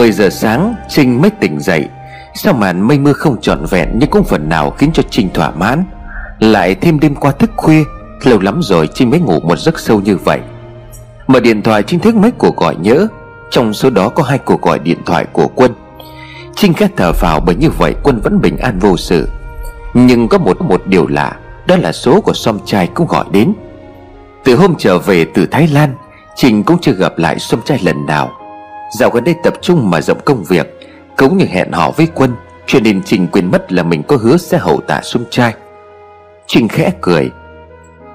10 giờ sáng, Trinh mới tỉnh dậy. Sao màn mây mưa không trọn vẹn Nhưng cũng phần nào khiến cho Trinh thỏa mãn. Lại thêm đêm qua thức khuya, Lâu lắm rồi Trinh mới ngủ một giấc sâu như vậy. Mở điện thoại, Trinh thức mấy cuộc gọi nhớ. Trong số đó có hai cuộc gọi điện thoại của quân. Trinh khẽ thở vào bởi như vậy quân vẫn bình an vô sự. Nhưng có một một điều lạ, Đó là số của Som trai cũng gọi đến. Từ hôm trở về từ Thái Lan, Trinh cũng chưa gặp lại Som trai lần nào. Dạo gần đây tập trung mà rộng công việc, Cũng như hẹn hò với quân, Cho nên trình quên mất là mình có hứa sẽ hậu tạ xung trai. Trình khẽ cười.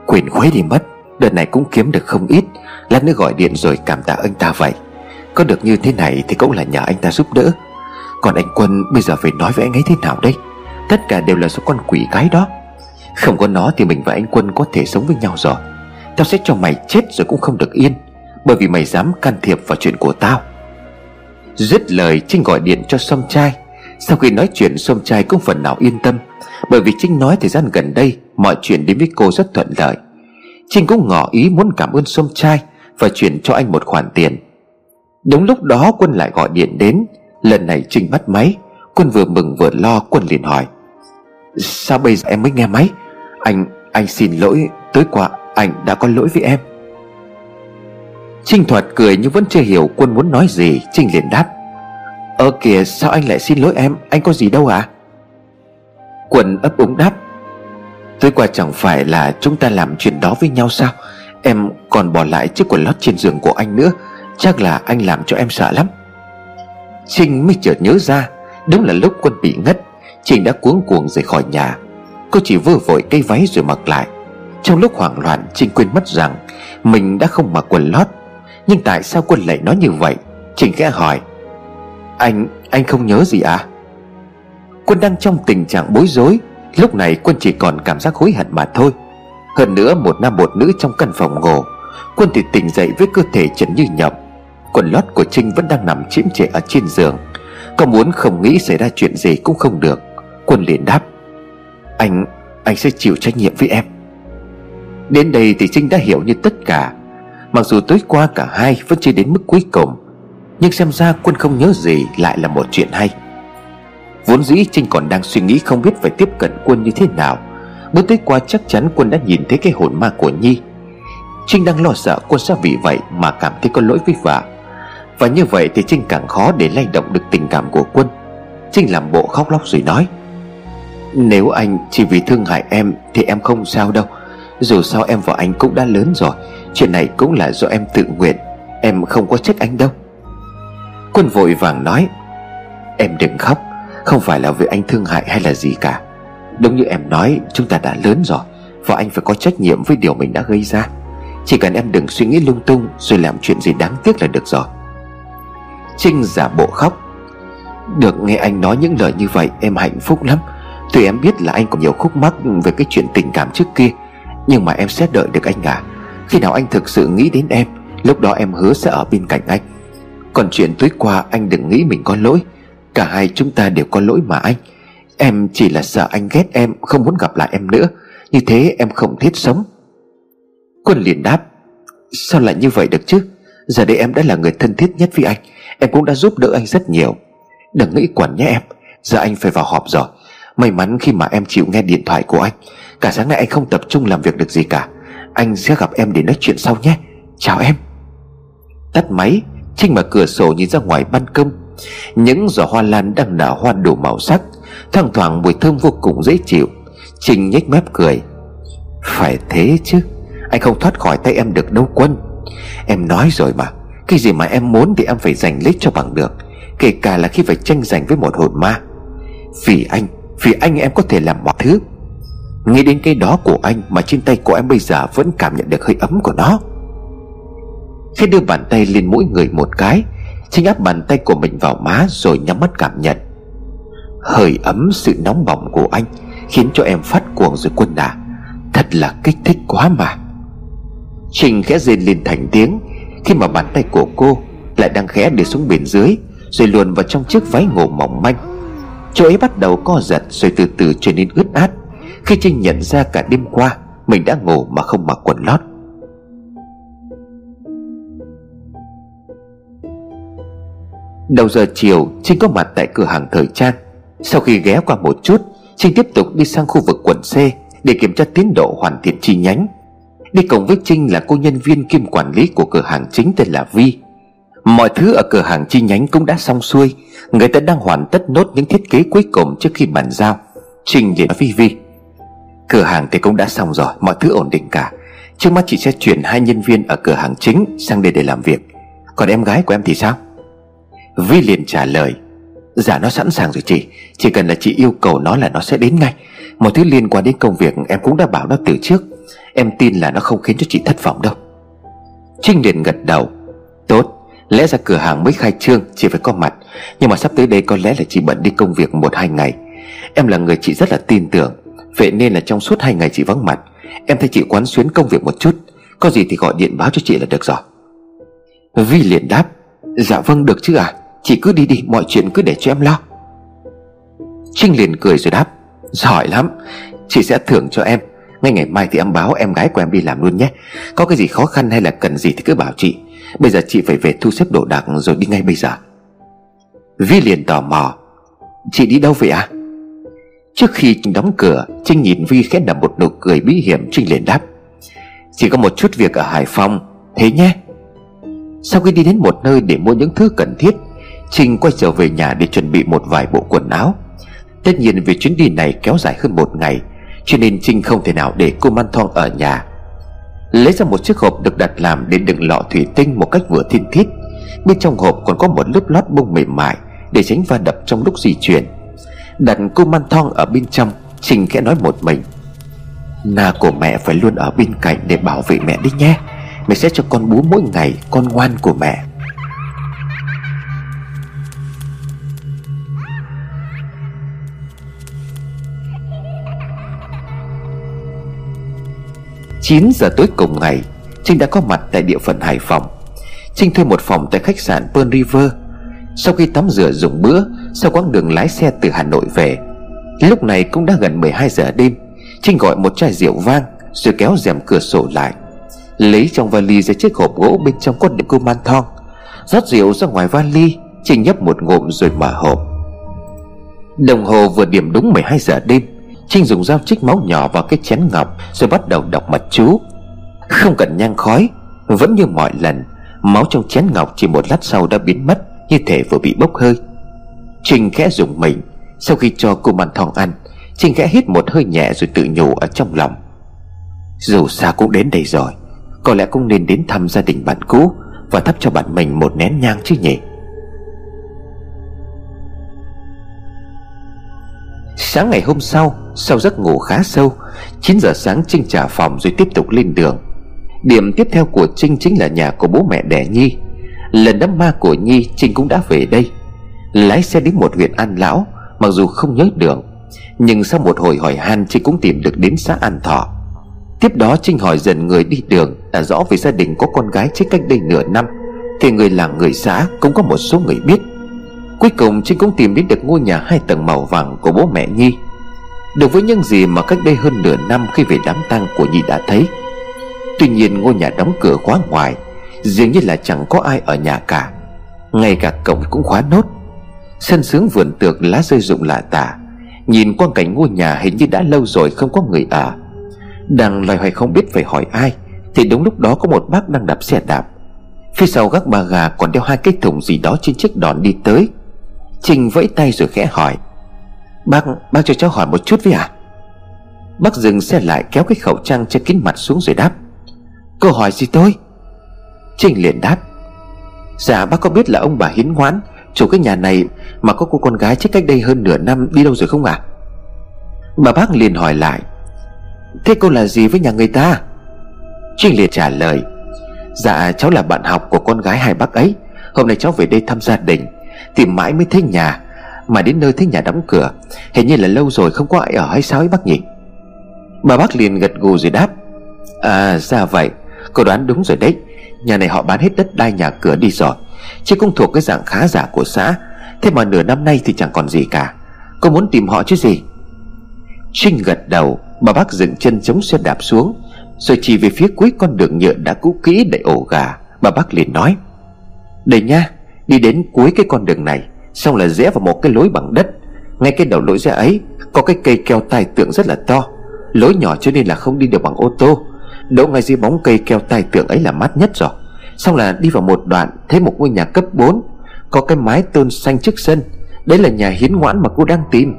Quyền khuấy đi mất, Đợt này cũng kiếm được không ít, Lát nữa gọi điện rồi cảm tạ anh ta vậy. Có được như thế này thì cũng là nhờ anh ta giúp đỡ. Còn anh Quân bây giờ phải nói với anh ấy thế nào đây? Tất cả đều là số con quỷ cái đó. Không có nó thì mình và anh Quân có thể sống với nhau rồi. Tao sẽ cho mày chết rồi cũng không được yên, Bởi vì mày dám can thiệp vào chuyện của tao. Dứt lời Trinh gọi điện cho Sông Trai Sau khi nói chuyện Sông Trai cũng phần nào yên tâm Bởi vì Trinh nói thời gian gần đây Mọi chuyện đến với cô rất thuận lợi. Trinh cũng ngỏ ý muốn cảm ơn Sông Trai Và chuyển cho anh một khoản tiền. Đúng lúc đó Quân lại gọi điện đến. Lần này Trinh bắt máy. Quân vừa mừng vừa lo Quân liền hỏi. Sao bây giờ em mới nghe máy? Anh, anh xin lỗi Tối qua anh đã có lỗi với em. Trinh thoạt cười nhưng vẫn chưa hiểu Quân muốn nói gì. Trinh liền đáp, Ơ kìa, sao anh lại xin lỗi em? Anh có gì đâu à Quân ấp úng đáp Tối qua chẳng phải là chúng ta làm chuyện đó với nhau sao? Em còn bỏ lại chiếc quần lót trên giường của anh nữa. Chắc là anh làm cho em sợ lắm. Trinh mới chợt nhớ ra, Đúng là lúc quân bị ngất, Trinh đã cuống cuồng rời khỏi nhà. Cô chỉ vơ vội cây váy rồi mặc lại. Trong lúc hoảng loạn, Trinh quên mất rằng Mình đã không mặc quần lót. Nhưng tại sao quân lại nói như vậy? Trinh khẽ hỏi. Anh, anh không nhớ gì à? Quân đang trong tình trạng bối rối Lúc này quân chỉ còn cảm giác hối hận mà thôi. Hơn nữa một nam một nữ trong căn phòng ngủ Quân thì tỉnh dậy với cơ thể trần như nhộng Quần lót của Trinh vẫn đang nằm chiếm trệ ở trên giường. Có muốn không nghĩ xảy ra chuyện gì cũng không được. Quân liền đáp. Anh, anh sẽ chịu trách nhiệm với em. Đến đây thì Trinh đã hiểu như tất cả. Mặc dù tối qua cả hai vẫn chưa đến mức cuối cùng, Nhưng xem ra quân không nhớ gì lại là một chuyện hay. Vốn dĩ Trinh còn đang suy nghĩ không biết phải tiếp cận quân như thế nào Bữa tối qua chắc chắn quân đã nhìn thấy cái hồn ma của Nhi. Trinh đang lo sợ quân sẽ vì vậy mà cảm thấy có lỗi với vợ. Và như vậy thì Trinh càng khó để lay động được tình cảm của quân. Trinh làm bộ khóc lóc rồi nói, Nếu anh chỉ vì thương hại em thì em không sao đâu. Dù sao em và anh cũng đã lớn rồi Chuyện này cũng là do em tự nguyện, Em không có trách anh đâu. Quân vội vàng nói, Em đừng khóc, không phải là vì anh thương hại hay là gì cả. Đúng như em nói, chúng ta đã lớn rồi, Và anh phải có trách nhiệm với điều mình đã gây ra. Chỉ cần em đừng suy nghĩ lung tung Rồi làm chuyện gì đáng tiếc là được rồi. Trinh giả bộ khóc. Được nghe anh nói những lời như vậy, Em hạnh phúc lắm. Tuy em biết là anh có nhiều khúc mắc Về cái chuyện tình cảm trước kia, Nhưng mà em sẽ đợi được anh à. Khi nào anh thực sự nghĩ đến em, Lúc đó em hứa sẽ ở bên cạnh anh. Còn chuyện tối qua anh đừng nghĩ mình có lỗi. Cả hai chúng ta đều có lỗi mà anh. Em chỉ là sợ anh ghét em, Không muốn gặp lại em nữa. Như thế em không thiết sống. Quân liền đáp, Sao lại như vậy được chứ? Giờ đây em đã là người thân thiết nhất với anh. Em cũng đã giúp đỡ anh rất nhiều. Đừng nghĩ quẩn nhé em. Giờ anh phải vào họp rồi. May mắn khi mà em chịu nghe điện thoại của anh. Cả sáng nay anh không tập trung làm việc được gì cả. Anh sẽ gặp em để nói chuyện sau nhé. Chào em. Tắt máy, Trinh mở cửa sổ nhìn ra ngoài ban công. Những giỏ hoa lan đang nở hoa đủ màu sắc. Thoang thoảng mùi thơm vô cùng dễ chịu. Trinh nhếch mép cười. Phải thế chứ, Anh không thoát khỏi tay em được đâu quân. Em nói rồi mà, Cái gì mà em muốn thì em phải giành lấy cho bằng được. Kể cả là khi phải tranh giành với một hồn ma. Vì anh Vì anh em có thể làm mọi thứ. Nghĩ đến cái đó của anh Mà trên tay của em bây giờ vẫn cảm nhận được hơi ấm của nó. Khi đưa bàn tay lên mỗi người một cái Trinh áp bàn tay của mình vào má Rồi nhắm mắt cảm nhận. Hơi ấm sự nóng bỏng của anh Khiến cho em phát cuồng rồi quân đà. Thật là kích thích quá mà. Trinh khẽ rên lên thành tiếng Khi mà bàn tay của cô Lại đang khẽ để xuống bên dưới Rồi luồn vào trong chiếc váy ngủ mỏng manh. Chỗ ấy bắt đầu co giật Rồi từ từ trở nên ướt át. Khi Trinh nhận ra cả đêm qua, Mình đã ngủ mà không mặc quần lót. Đầu giờ chiều, Trinh có mặt tại cửa hàng thời trang. Sau khi ghé qua một chút, Trinh tiếp tục đi sang khu vực quận C Để kiểm tra tiến độ hoàn thiện chi nhánh. Đi cùng với Trinh là cô nhân viên kiêm quản lý của cửa hàng chính tên là Vi. Mọi thứ ở cửa hàng chi nhánh cũng đã xong xuôi. Người ta đang hoàn tất nốt những thiết kế cuối cùng trước khi bàn giao. Trinh liền nói với Vi. Cửa hàng thì cũng đã xong rồi, Mọi thứ ổn định cả. Trước mắt chị sẽ chuyển hai nhân viên ở cửa hàng chính Sang đây để làm việc. Còn em gái của em thì sao? Vi liền trả lời Dạ nó sẵn sàng rồi chị. Chỉ cần là chị yêu cầu nó là nó sẽ đến ngay. Mọi thứ liên quan đến công việc em cũng đã bảo nó từ trước. Em tin là nó không khiến cho chị thất vọng đâu. Trinh liền gật đầu, Tốt, Lẽ ra cửa hàng mới khai trương, Chị phải có mặt. Nhưng mà sắp tới đây có lẽ là chị bận đi công việc một hai ngày. Em là người chị rất là tin tưởng. Vậy nên là trong suốt hai ngày chị vắng mặt, Em thấy chị quán xuyến công việc một chút, Có gì thì gọi điện báo cho chị là được rồi. Vi liền đáp Dạ vâng được chứ à Chị cứ đi đi, mọi chuyện cứ để cho em lo. Trinh liền cười rồi đáp, Giỏi lắm. Chị sẽ thưởng cho em. Ngay ngày mai thì em báo em gái của em đi làm luôn nhé. Có cái gì khó khăn hay là cần gì thì cứ bảo chị. Bây giờ chị phải về thu xếp đồ đạc rồi đi ngay bây giờ. Vi liền tò mò, Chị đi đâu vậy à Trước khi Trinh đóng cửa, Trinh nhìn Vi khẽ nở một nụ cười bí hiểm. Trinh liền đáp, Chỉ có một chút việc ở Hải Phòng, Thế nhé. Sau khi đi đến một nơi để mua những thứ cần thiết, Trinh quay trở về nhà để chuẩn bị một vài bộ quần áo. Tất nhiên vì chuyến đi này kéo dài hơn một ngày, Cho nên Trinh không thể nào để cô Man Thong ở nhà. Lấy ra một chiếc hộp được đặt làm để đựng lọ thủy tinh một cách vừa thiên thiết Bên trong hộp còn có một lớp lót bông mềm mại Để tránh va đập trong lúc di chuyển. Đặt cô Man Thong ở bên trong, trình khẽ nói một mình. Na của mẹ phải luôn ở bên cạnh để bảo vệ mẹ đi nhé. Mẹ sẽ cho con bú mỗi ngày, Con ngoan của mẹ. Chín giờ tối cùng ngày, Trinh đã có mặt tại địa phận Hải Phòng. Trinh thuê một phòng tại khách sạn Pearl River. Sau khi tắm rửa dùng bữa, Sau quãng đường lái xe từ Hà Nội về, Lúc này cũng đã gần 12 giờ đêm, Trinh gọi một chai rượu vang, Rồi kéo rèm cửa sổ lại, Lấy trong vali ra chiếc hộp gỗ bên trong có đựng cô man thong, rót rượu ra ngoài vali, Trinh nhấp một ngụm rồi mở hộp. Đồng hồ vừa điểm đúng 12 giờ đêm, Trinh dùng dao chích máu nhỏ vào cái chén ngọc Rồi bắt đầu đọc mật chú. Không cần nhang khói, Vẫn như mọi lần, Máu trong chén ngọc chỉ một lát sau đã biến mất. Như thể vừa bị bốc hơi. Trinh khẽ dùng mình. Sau khi cho cô màn thòng ăn Trinh khẽ hít một hơi nhẹ rồi tự nhủ ở trong lòng. Dù sao cũng đến đây rồi. Có lẽ cũng nên đến thăm gia đình bạn cũ Và thắp cho bạn mình một nén nhang chứ nhỉ? Sáng ngày hôm sau Sau giấc ngủ khá sâu 9 giờ sáng Trinh trả phòng rồi tiếp tục lên đường. Điểm tiếp theo của Trinh chính là nhà của bố mẹ đẻ Nhi. Lần đám ma của Nhi Trinh cũng đã về đây. Lái xe đến một huyện An Lão, Mặc dù không nhớ đường. Nhưng sau một hồi hỏi han, Trinh cũng tìm được đến xã An Thọ. Tiếp đó Trinh hỏi dần người đi đường, Đã rõ về gia đình có con gái chết cách đây nửa năm, Thì người làng người xã cũng có một số người biết. Cuối cùng Trinh cũng tìm đến được ngôi nhà hai tầng màu vàng của bố mẹ Nhi. Được với những gì mà cách đây hơn nửa năm khi về đám tang của Nhi đã thấy. Tuy nhiên ngôi nhà đóng cửa khóa ngoài Dường như là chẳng có ai ở nhà cả. Ngay cả cổng cũng khóa nốt. Sân sướng vườn tược lá rơi rụng lạ tả. Nhìn quang cảnh ngôi nhà hình như đã lâu rồi không có người ở. Đang loay hoay không biết phải hỏi ai Thì đúng lúc đó có một bác đang đạp xe đạp. Phía sau gác bà gà còn đeo hai cái thùng gì đó trên chiếc đòn đi tới. Trình vẫy tay rồi khẽ hỏi. Bác, bác cho cháu hỏi một chút với à Bác dừng xe lại kéo cái khẩu trang che kín mặt xuống rồi đáp. Câu hỏi gì tôi? Trinh liền đáp. Dạ bác có biết là ông bà hiến hoán Chủ cái nhà này mà có cô con gái chết cách đây hơn nửa năm đi đâu rồi không ạ? À? Bà bác liền hỏi lại. Thế cô là gì với nhà người ta? Trinh liền trả lời. Dạ cháu là bạn học của con gái hai bác ấy. Hôm nay cháu về đây thăm gia đình Tìm mãi mới thấy nhà, Mà đến nơi thấy nhà đóng cửa, Hình như là lâu rồi không có ai ở hay sao ấy bác nhỉ? Bà bác liền gật gù rồi đáp. À ra vậy, Cô đoán đúng rồi đấy. Nhà này họ bán hết đất đai nhà cửa đi rồi. Chứ cũng thuộc cái dạng khá giả của xã. Thế mà nửa năm nay thì chẳng còn gì cả. Cô muốn tìm họ chứ gì? Trinh gật đầu Bà bác dựng chân chống xe đạp xuống, Rồi chỉ về phía cuối con đường nhựa đã cũ kỹ để ổ gà Bà bác liền nói. Đây nha, Đi đến cuối cái con đường này, Xong là rẽ vào một cái lối bằng đất. Ngay cái đầu lối rẽ ấy, Có cái cây keo tai tượng rất là to, Lối nhỏ cho nên là không đi được bằng ô tô. Đỗ ngay dưới bóng cây keo tai tượng ấy là mát nhất rồi. Xong là đi vào một đoạn, Thấy một ngôi nhà cấp 4 Có cái mái tôn xanh trước sân. Đấy là nhà hiến ngoãn mà cô đang tìm.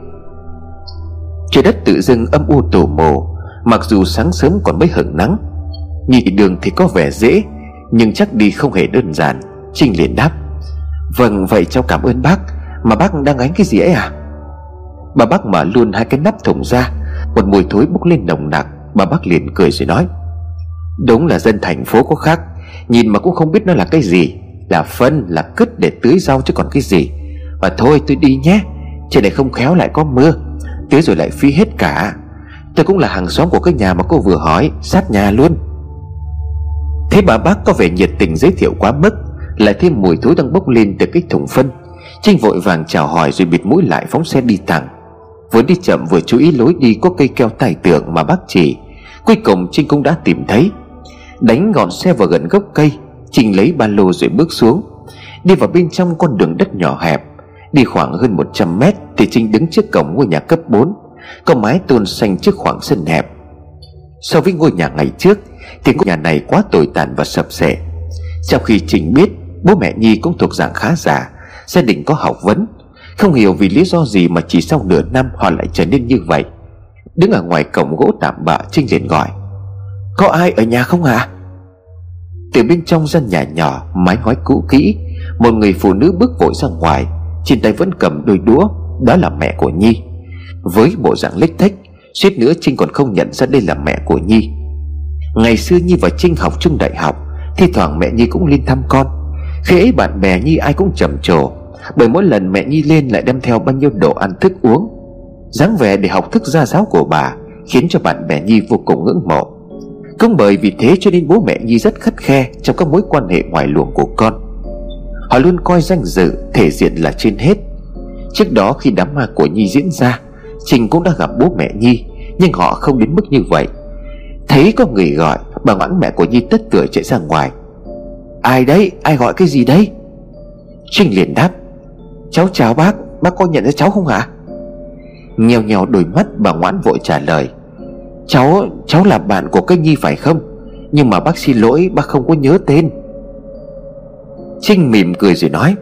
Trời đất tự dưng âm u tổ mồ Mặc dù sáng sớm còn mới hửng nắng. Nhìn đường thì có vẻ dễ, Nhưng chắc đi không hề đơn giản. Trinh liền đáp Vâng vậy cháu cảm ơn bác, Mà bác đang gánh cái gì ấy à? Bà bác mở luôn hai cái nắp thùng ra, Một mùi thối bốc lên nồng nặc. Bà bác liền cười rồi nói Đúng là dân thành phố có khác. Nhìn mà cũng không biết nó là cái gì. Là phân, là cứt để tưới rau chứ còn cái gì. Và thôi, tôi đi nhé. Trên này không khéo lại có mưa. Tưới rồi lại phí hết cả. Tôi cũng là hàng xóm của cái nhà mà cô vừa hỏi, Sát nhà luôn. Thế bà bác có vẻ nhiệt tình giới thiệu quá mức. Lại thêm mùi thối đang bốc lên từ cái thùng phân. Trinh vội vàng chào hỏi rồi bịt mũi lại phóng xe đi thẳng. Vừa đi chậm vừa chú ý lối đi có cây keo tài tượng mà bác chỉ. Cuối cùng Trinh cũng đã tìm thấy. Đánh gọn xe vào gần gốc cây Trình lấy ba lô rồi bước xuống. Đi vào bên trong con đường đất nhỏ hẹp, Đi khoảng hơn 100 mét Thì Trinh đứng trước cổng ngôi nhà cấp 4 Có mái tôn xanh trước khoảng sân hẹp. So với ngôi nhà ngày trước Thì ngôi nhà này quá tồi tàn và sập sệ. Trong khi Trinh biết Bố mẹ Nhi cũng thuộc dạng khá giả Gia đình có học vấn, Không hiểu vì lý do gì mà chỉ sau nửa năm Họ lại trở nên như vậy. Đứng ở ngoài cổng gỗ tạm bạ Trinh liền gọi có ai ở nhà không ạ? À? Từ bên trong gian nhà nhỏ, Mái ngói cũ kỹ, Một người phụ nữ bước vội ra ngoài. Trên tay vẫn cầm đôi đũa, Đó là mẹ của Nhi. Với bộ dạng lếch thách suýt nữa Trinh còn không nhận ra đây là mẹ của Nhi. Ngày xưa Nhi và Trinh học chung đại học, Thi thoảng mẹ Nhi cũng lên thăm con. Khi ấy bạn bè Nhi ai cũng trầm trồ, Bởi mỗi lần mẹ Nhi lên lại đem theo bao nhiêu đồ ăn thức uống. dáng vẻ để học thức gia giáo của bà Khiến cho bạn bè Nhi vô cùng ngưỡng mộ. Cũng bởi vì thế cho nên bố mẹ Nhi rất khắt khe Trong các mối quan hệ ngoài luồng của con. Họ luôn coi danh dự, thể diện là trên hết. Trước đó khi đám ma của Nhi diễn ra, Trình cũng đã gặp bố mẹ Nhi, Nhưng họ không đến mức như vậy. Thấy có người gọi, Bà ngoãn mẹ của Nhi tất cửa chạy ra ngoài. Ai đấy? Ai gọi cái gì đấy? Trinh liền đáp, Cháu chào bác Bác có nhận ra cháu không hả? Nhèo nhèo đôi mắt, bà ngoãn vội trả lời Cháu cháu là bạn của cái Nhi phải không? Nhưng mà bác xin lỗi, bác không có nhớ tên. Trinh mỉm cười rồi nói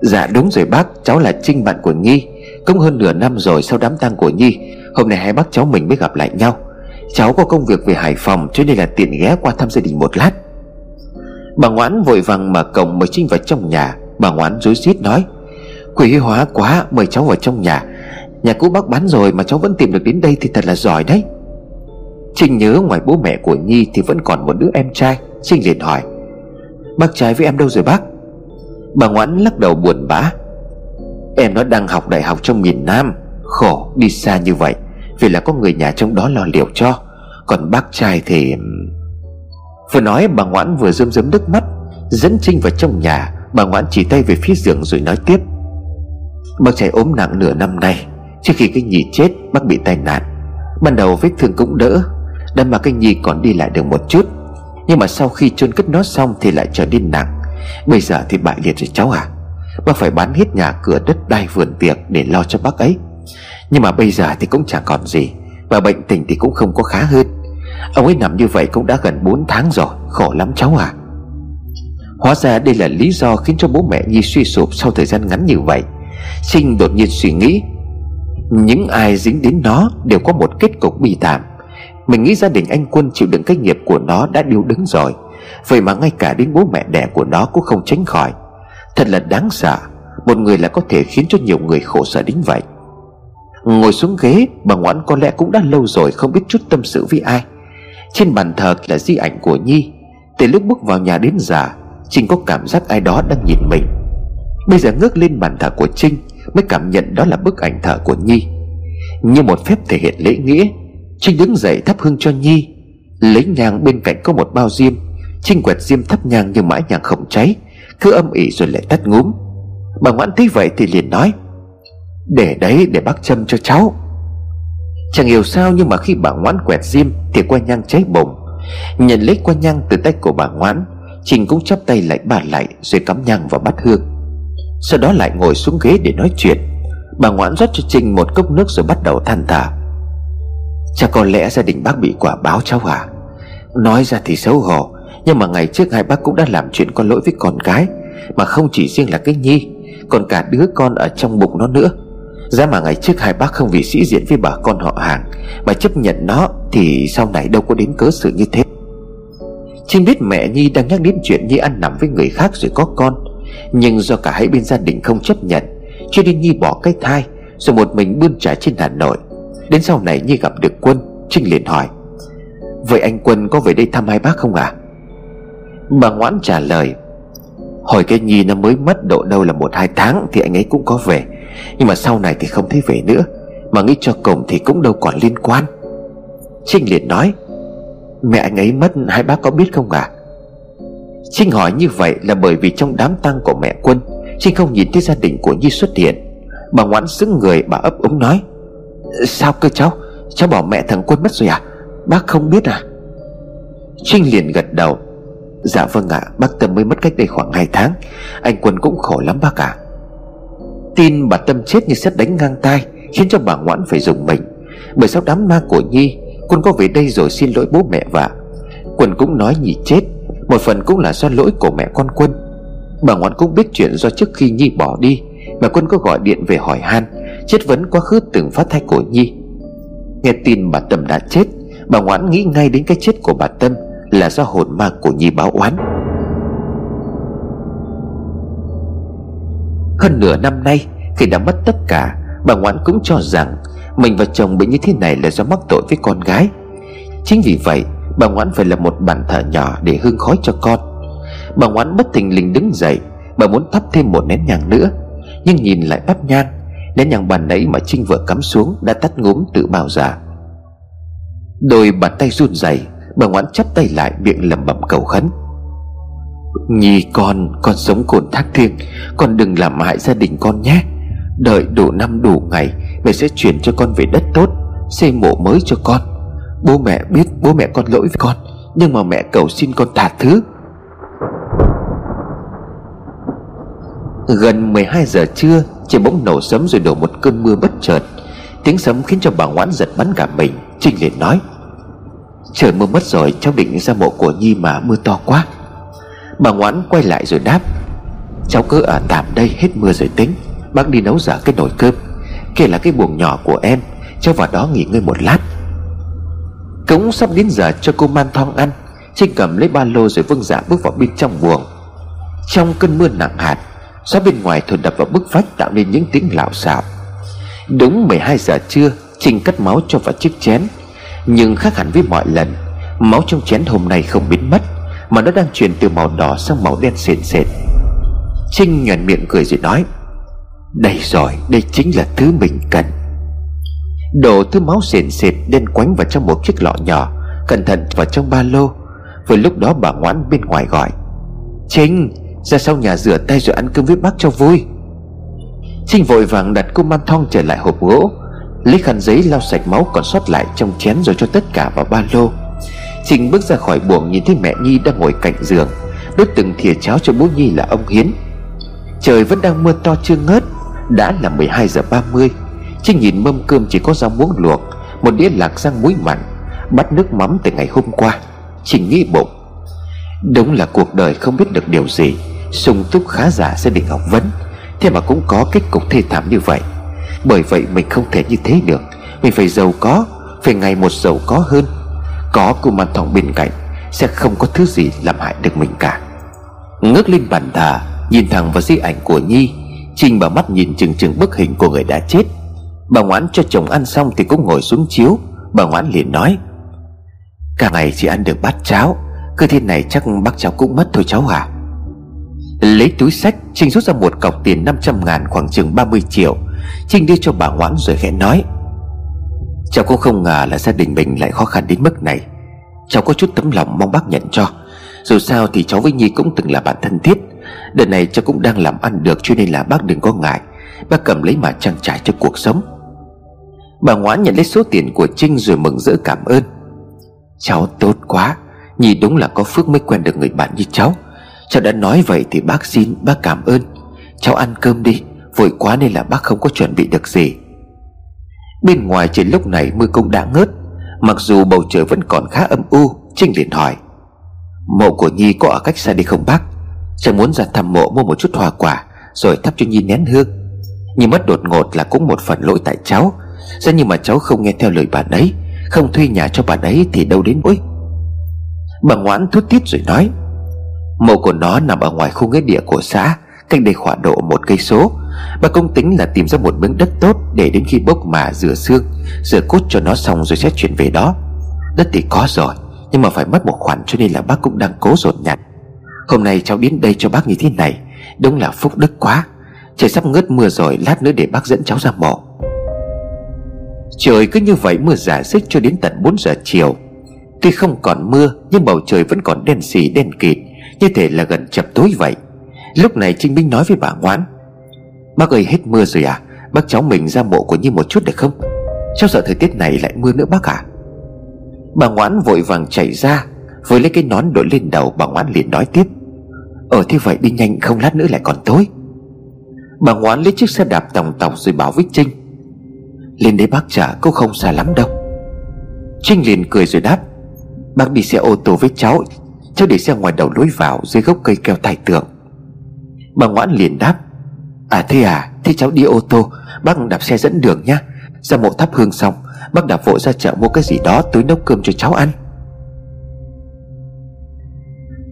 Dạ đúng rồi bác, Cháu là Trinh bạn của Nhi. Cũng hơn nửa năm rồi sau đám tang của Nhi, Hôm nay hai bác cháu mình mới gặp lại nhau. Cháu có công việc về Hải Phòng, Cho nên là tiện ghé qua thăm gia đình một lát. Bà Ngoãn vội vàng mở cổng mời Trinh vào trong nhà. Bà Ngoãn rối rít nói Quý hóa quá, mời cháu vào trong nhà. Nhà cũ bác bán rồi mà cháu vẫn tìm được đến đây thì thật là giỏi đấy. Trinh nhớ ngoài bố mẹ của Nhi Thì vẫn còn một đứa em trai, Trinh liền hỏi, Bác trai với em đâu rồi bác? Bà Ngoãn lắc đầu buồn bã, Em nó đang học đại học trong miền Nam, Khổ đi xa như vậy, Vì là có người nhà trong đó lo liệu cho. Còn bác trai thì Vừa nói, bà Ngoãn vừa rơm rớm nước mắt, Dẫn Trinh vào trong nhà. Bà Ngoãn chỉ tay về phía giường rồi nói tiếp, Bác trai ốm nặng nửa năm nay, Trước khi cái nhì chết, bác bị tai nạn. Ban đầu vết thương cũng đỡ Đâm mà cái nhi còn đi lại được một chút. Nhưng mà sau khi chôn cất nó xong Thì lại trở nên nặng. Bây giờ thì bại liệt rồi cháu à Bác phải bán hết nhà cửa đất đai vườn tiệc Để lo cho bác ấy. Nhưng mà bây giờ thì cũng chẳng còn gì. Và bệnh tình thì cũng không có khá hơn. Ông ấy nằm như vậy cũng đã gần 4 tháng rồi. Khổ lắm cháu à Hóa ra đây là lý do khiến cho bố mẹ Nhi suy sụp sau thời gian ngắn như vậy. Sinh đột nhiên suy nghĩ, Những ai dính đến nó đều có một kết cục bi thảm. Mình nghĩ gia đình anh Quân chịu đựng cái nghiệp của nó đã điêu đứng rồi. Vậy mà ngay cả đến bố mẹ đẻ của nó cũng không tránh khỏi. Thật là đáng sợ, Một người lại có thể khiến cho nhiều người khổ sở đến vậy. Ngồi xuống ghế, Bà Ngoãn có lẽ cũng đã lâu rồi Không biết chút tâm sự với ai. Trên bàn thờ là di ảnh của Nhi. Từ lúc bước vào nhà đến giờ Trinh có cảm giác ai đó đang nhìn mình. Bây giờ ngước lên bàn thờ của Trinh, Mới cảm nhận đó là bức ảnh thờ của Nhi. Như một phép thể hiện lễ nghĩa Trinh đứng dậy thắp hương cho Nhi. Lấy nhang bên cạnh có một bao diêm. Trinh quẹt diêm thắp nhang nhưng mãi nhang không cháy. Cứ âm ỉ rồi lại tắt ngúm. Bà ngoãn thấy vậy thì liền nói, Để đấy, để bác châm cho cháu. Chẳng hiểu sao nhưng mà khi bà ngoãn quẹt diêm Thì qua nhang cháy bùng Nhận lấy qua nhang từ tay của bà ngoãn Trình cũng chắp tay lại bà lại Rồi cắm nhang vào bát hương. Sau đó lại ngồi xuống ghế để nói chuyện. Bà ngoãn rót cho Trinh một cốc nước rồi bắt đầu than thở. Chắc có lẽ gia đình bác bị quả báo cháu à? Nói ra thì xấu hổ, Nhưng mà ngày trước hai bác cũng đã làm chuyện có lỗi với con gái, Mà không chỉ riêng là cái Nhi, Còn cả đứa con ở trong bụng nó nữa. Ra mà ngày trước hai bác không vì sĩ diện với bà con họ hàng, Mà chấp nhận nó Thì sau này đâu có đến cớ sự như thế. Chim biết mẹ Nhi đang nhắc đến chuyện Nhi ăn nằm với người khác rồi có con, Nhưng do cả hai bên gia đình không chấp nhận, Cho nên Nhi bỏ cái thai, Rồi một mình bươn trải trên Hà Nội. Đến sau này Nhi gặp được Quân, Trinh liền hỏi, Vậy anh Quân có về đây thăm hai bác không ạ à? Bà ngoãn trả lời, Hồi cái Nhi nó mới mất độ đâu là một hai tháng Thì anh ấy cũng có về, Nhưng mà sau này thì không thấy về nữa, Mà nghĩ cho cùng thì cũng đâu còn liên quan Trinh liền nói, Mẹ anh ấy mất, hai bác có biết không ạ à? Trinh hỏi như vậy là bởi vì trong đám tang của mẹ Quân, Trinh không nhìn thấy gia đình của Nhi xuất hiện Bà ngoãn xứng người, bà ấp úng nói Sao cơ cháu? Cháu bỏ mẹ thằng Quân mất rồi à? Bác không biết à? Trinh liền gật đầu. Dạ vâng ạ à, Bác Tâm mới mất cách đây khoảng 2 tháng. Anh Quân cũng khổ lắm bác ạ. À. Tin bà Tâm chết như xét đánh ngang tai Khiến cho bà ngoãn phải dùng mình. Bởi sau đám ma của Nhi Quân có về đây rồi xin lỗi bố mẹ vợ Quân cũng nói Nhi chết Một phần cũng là do lỗi của mẹ con Quân. Bà ngoãn cũng biết chuyện do trước khi Nhi bỏ đi mà Quân có gọi điện về hỏi han. Chất vấn quá khứ từng phát thai của Nhi. Nghe tin bà Tâm đã chết, Bà ngoãn nghĩ ngay đến cái chết của bà Tâm Là do hồn ma của Nhi báo oán. Hơn nửa năm nay, Khi đã mất tất cả, Bà ngoãn cũng cho rằng Mình và chồng bị như thế này là do mắc tội với con gái. Chính vì vậy, Bà ngoãn phải là một bàn thờ nhỏ Để hương khói cho con. Bà ngoãn bất tình lình đứng dậy, Bà muốn thắp thêm một nén nhang nữa, Nhưng nhìn lại bắp nhang Nén nhang bàn nãy mà Trinh vừa cắm xuống Đã tắt ngúm tự bao giờ Đôi bàn tay run rẩy, Bà ngoãn chắp tay lại miệng lẩm bẩm cầu khấn. Nhi con Con sống cồn thác thiêng Con đừng làm hại gia đình con nhé. Đợi đủ năm đủ ngày, Mẹ sẽ chuyển cho con về đất tốt, Xây mộ mới cho con. Bố mẹ biết bố mẹ con lỗi với con, Nhưng mà mẹ cầu xin con tha thứ. Gần 12 giờ trưa Trời bỗng nổ sấm rồi đổ một cơn mưa bất chợt. Tiếng sấm khiến cho bà ngoãn giật bắn cả mình, Trinh liền nói, Trời mưa mất rồi, cháu định ra mộ của Nhi mà mưa to quá. Bà ngoãn quay lại rồi đáp, Cháu cứ ở tạm đây, hết mưa rồi tính. Bác đi nấu dở cái nồi cơm. Kể là cái buồng nhỏ của em, Cháu vào đó nghỉ ngơi một lát. Cũng sắp đến giờ cho cô man thong ăn, Trinh cầm lấy ba lô rồi vâng giả bước vào bên trong buồng. Trong cơn mưa nặng hạt Gió bên ngoài thổi đập vào bức vách tạo nên những tiếng lạo xạo Đúng 12 giờ trưa Trinh cắt máu cho vào chiếc chén. Nhưng khác hẳn với mọi lần, Máu trong chén hôm nay không biến mất, Mà nó đang chuyển từ màu đỏ sang màu đen sền sệt. Trinh nhuận miệng cười rồi nói, Đây rồi, Đây chính là thứ mình cần. Đổ thứ máu sền sệt đen quánh vào trong một chiếc lọ nhỏ, Cẩn thận vào trong ba lô. Vừa lúc đó bà ngoãn bên ngoài gọi Trinh ra sau nhà rửa tay rồi ăn cơm với bác cho vui. Trinh vội vàng đặt cô man thong trở lại hộp gỗ, Lấy khăn giấy lau sạch máu còn sót lại trong chén rồi cho tất cả vào ba lô. Trinh bước ra khỏi buồng nhìn thấy mẹ Nhi đang ngồi cạnh giường, Đốt từng thìa cháo cho bố Nhi là ông Hiến. Trời vẫn đang mưa to chưa ngớt, Đã là 12 giờ 30 Trinh nhìn mâm cơm chỉ có rau muống luộc, Một đĩa lạc rang muối mặn, Bắt nước mắm từ ngày hôm qua. Trinh nghĩ bụng. Đúng là cuộc đời không biết được điều gì sung túc khá giả sẽ bị học vấn. Thế mà cũng có kết cục thê thảm như vậy. Bởi vậy mình không thể như thế được. Mình phải giàu có, Phải ngày một giàu có hơn. Có cô man thòng bên cạnh Sẽ không có thứ gì làm hại được mình cả. Ngước lên bàn thờ Nhìn thẳng vào di ảnh của Nhi Trinh bà mắt nhìn chừng chừng bức hình của người đã chết. Bà ngoãn cho chồng ăn xong thì cũng ngồi xuống chiếu. Bà ngoãn liền nói, Cả ngày chỉ ăn được bát cháo, Cứ thế này chắc bác cháu cũng mất thôi cháu à Lấy túi sách, Trinh rút ra một cọc tiền 500 ngàn khoảng chừng 30 triệu. Trinh đưa cho bà ngoãn rồi khẽ nói, Cháu cũng không ngờ là gia đình mình lại khó khăn đến mức này. Cháu có chút tấm lòng mong bác nhận cho. Dù sao thì cháu với Nhi cũng từng là bạn thân thiết. Đợt này cháu cũng đang làm ăn được Cho nên là bác đừng có ngại. Bác cầm lấy mà trang trải cho cuộc sống. Bà ngoãn nhận lấy số tiền của Trinh rồi mừng rỡ cảm ơn. Cháu tốt quá. Nhi đúng là có phước mới quen được người bạn như cháu. Cháu đã nói vậy thì bác xin bác cảm ơn. Cháu ăn cơm đi, Vội quá nên là bác không có chuẩn bị được gì. Bên ngoài trên lúc này mưa cũng đã ngớt, Mặc dù bầu trời vẫn còn khá âm u, Trinh liền hỏi. Mộ của Nhi có ở cách xa đi không bác? Cháu muốn ra thăm mộ mua một chút hoa quả, Rồi thắp cho Nhi nén hương. Nhưng mất đột ngột là cũng một phần lỗi tại cháu. Ra nhưng mà cháu không nghe theo lời bà ấy, Không thuê nhà cho bà ấy thì đâu đến nỗi Bà ngoãn thút tít rồi nói. Mộ của nó nằm ở ngoài khu nghĩa địa của xã, Cách đây khoảng độ một cây số. Bà công tính là tìm ra một miếng đất tốt Để đến khi bốc mà rửa xương, Rửa cốt cho nó xong rồi sẽ chuyển về đó. Đất thì có rồi, Nhưng mà phải mất một khoản cho nên là bác cũng đang cố dồn nhặt. Hôm nay cháu đến đây cho bác như thế này, Đúng là phúc đức quá. Trời sắp ngớt mưa rồi, Lát nữa để bác dẫn cháu ra mộ. Trời cứ như vậy, mưa giả xích cho đến tận 4 giờ chiều. Tuy không còn mưa, Nhưng bầu trời vẫn còn đen xì, đen kịt. Như thể là gần chập tối vậy. Lúc này Trinh Minh nói với bà Ngoan Bác ơi, hết mưa rồi à? Bác cháu mình ra mộ của Nhi một chút được không? Cháu sợ thời tiết này lại mưa nữa bác à? Bà Ngoãn vội vàng chạy ra Với lấy cái nón đội lên đầu, Bà Ngoãn liền nói tiếp. Ở thế vậy đi nhanh, không lát nữa lại còn tối. Bà Ngoãn lấy chiếc xe đạp tòng tòng rồi bảo với Trinh. Lên đấy bác trả cô không xa lắm đâu. Trinh liền cười rồi đáp. Bác đi xe ô tô với cháu Cháu để xe ngoài đầu lối vào Dưới gốc cây keo tài tượng. Bà Ngoãn liền đáp À thế à Thế cháu đi ô tô, Bác đạp xe dẫn đường nhá. Ra mộ thắp hương xong, Bác đạp vội ra chợ mua cái gì đó tối nấu cơm cho cháu ăn.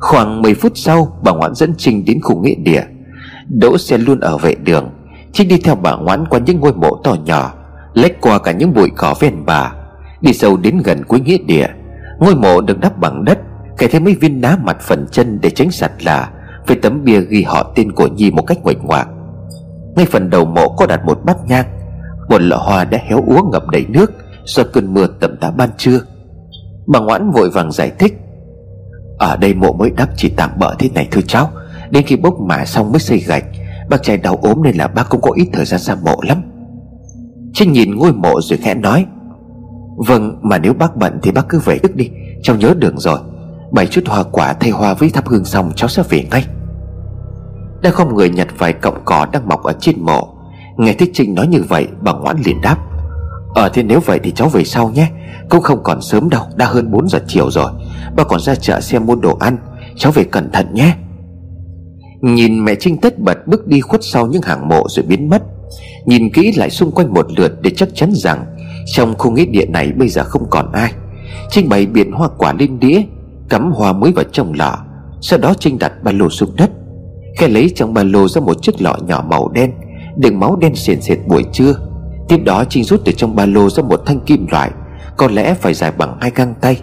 Khoảng 10 phút sau, Bà Ngoãn dẫn Trinh đến khu nghĩa địa. Đỗ xe luôn ở vệ đường. Trinh đi theo bà Ngoãn qua những ngôi mộ to nhỏ, Lách qua cả những bụi cỏ ven bà Đi sâu đến gần cuối nghĩa địa. Ngôi mộ được đắp bằng đất kẻ thêm mấy viên đá mặt phần chân để tránh sạt lạ Với tấm bia ghi họ tên của Nhi một cách ngoạch ngoạc. Ngay phần đầu mộ có đặt một bát nhang, một lọ hoa đã héo úa ngập đầy nước do cơn mưa tầm tã ban trưa. Bà ngoãn vội vàng giải thích, ở đây mộ mới đắp chỉ tạm bỡ thế này thưa cháu, đến khi bốc mả xong mới xây gạch, bác trai đau ốm nên là bác cũng có ít thời gian ra mộ lắm. Trinh nhìn ngôi mộ rồi khẽ nói vâng mà nếu bác bận thì bác cứ về tức đi, cháu nhớ đường rồi bày chút hoa quả thay hoa với thắp hương xong, cháu sẽ về ngay. Đã không người nhặt vài cọng cỏ đang mọc ở trên mộ. Nghe thích Trinh nói như vậy, bà ngoãn liền đáp. Ờ thế nếu vậy thì cháu về sau nhé. Cũng không còn sớm đâu, Đã hơn 4 giờ chiều rồi. Bà còn ra chợ xem mua đồ ăn. Cháu về cẩn thận nhé. Nhìn mẹ Trinh tất bật bước đi khuất sau những hàng mộ rồi biến mất. Nhìn kỹ lại xung quanh một lượt để chắc chắn rằng Trong khu nghĩa địa này bây giờ không còn ai. Trinh bày biển hoa quả lên đĩa. Cắm hoa mới vào trong lọ Sau đó Trinh đặt ba lô xuống đất. Khe lấy trong ba lô ra một chiếc lọ nhỏ màu đen, Đựng máu đen sền sệt buổi trưa. Tiếp đó Trinh rút từ trong ba lô ra một thanh kim loại, Có lẽ phải dài bằng hai găng tay.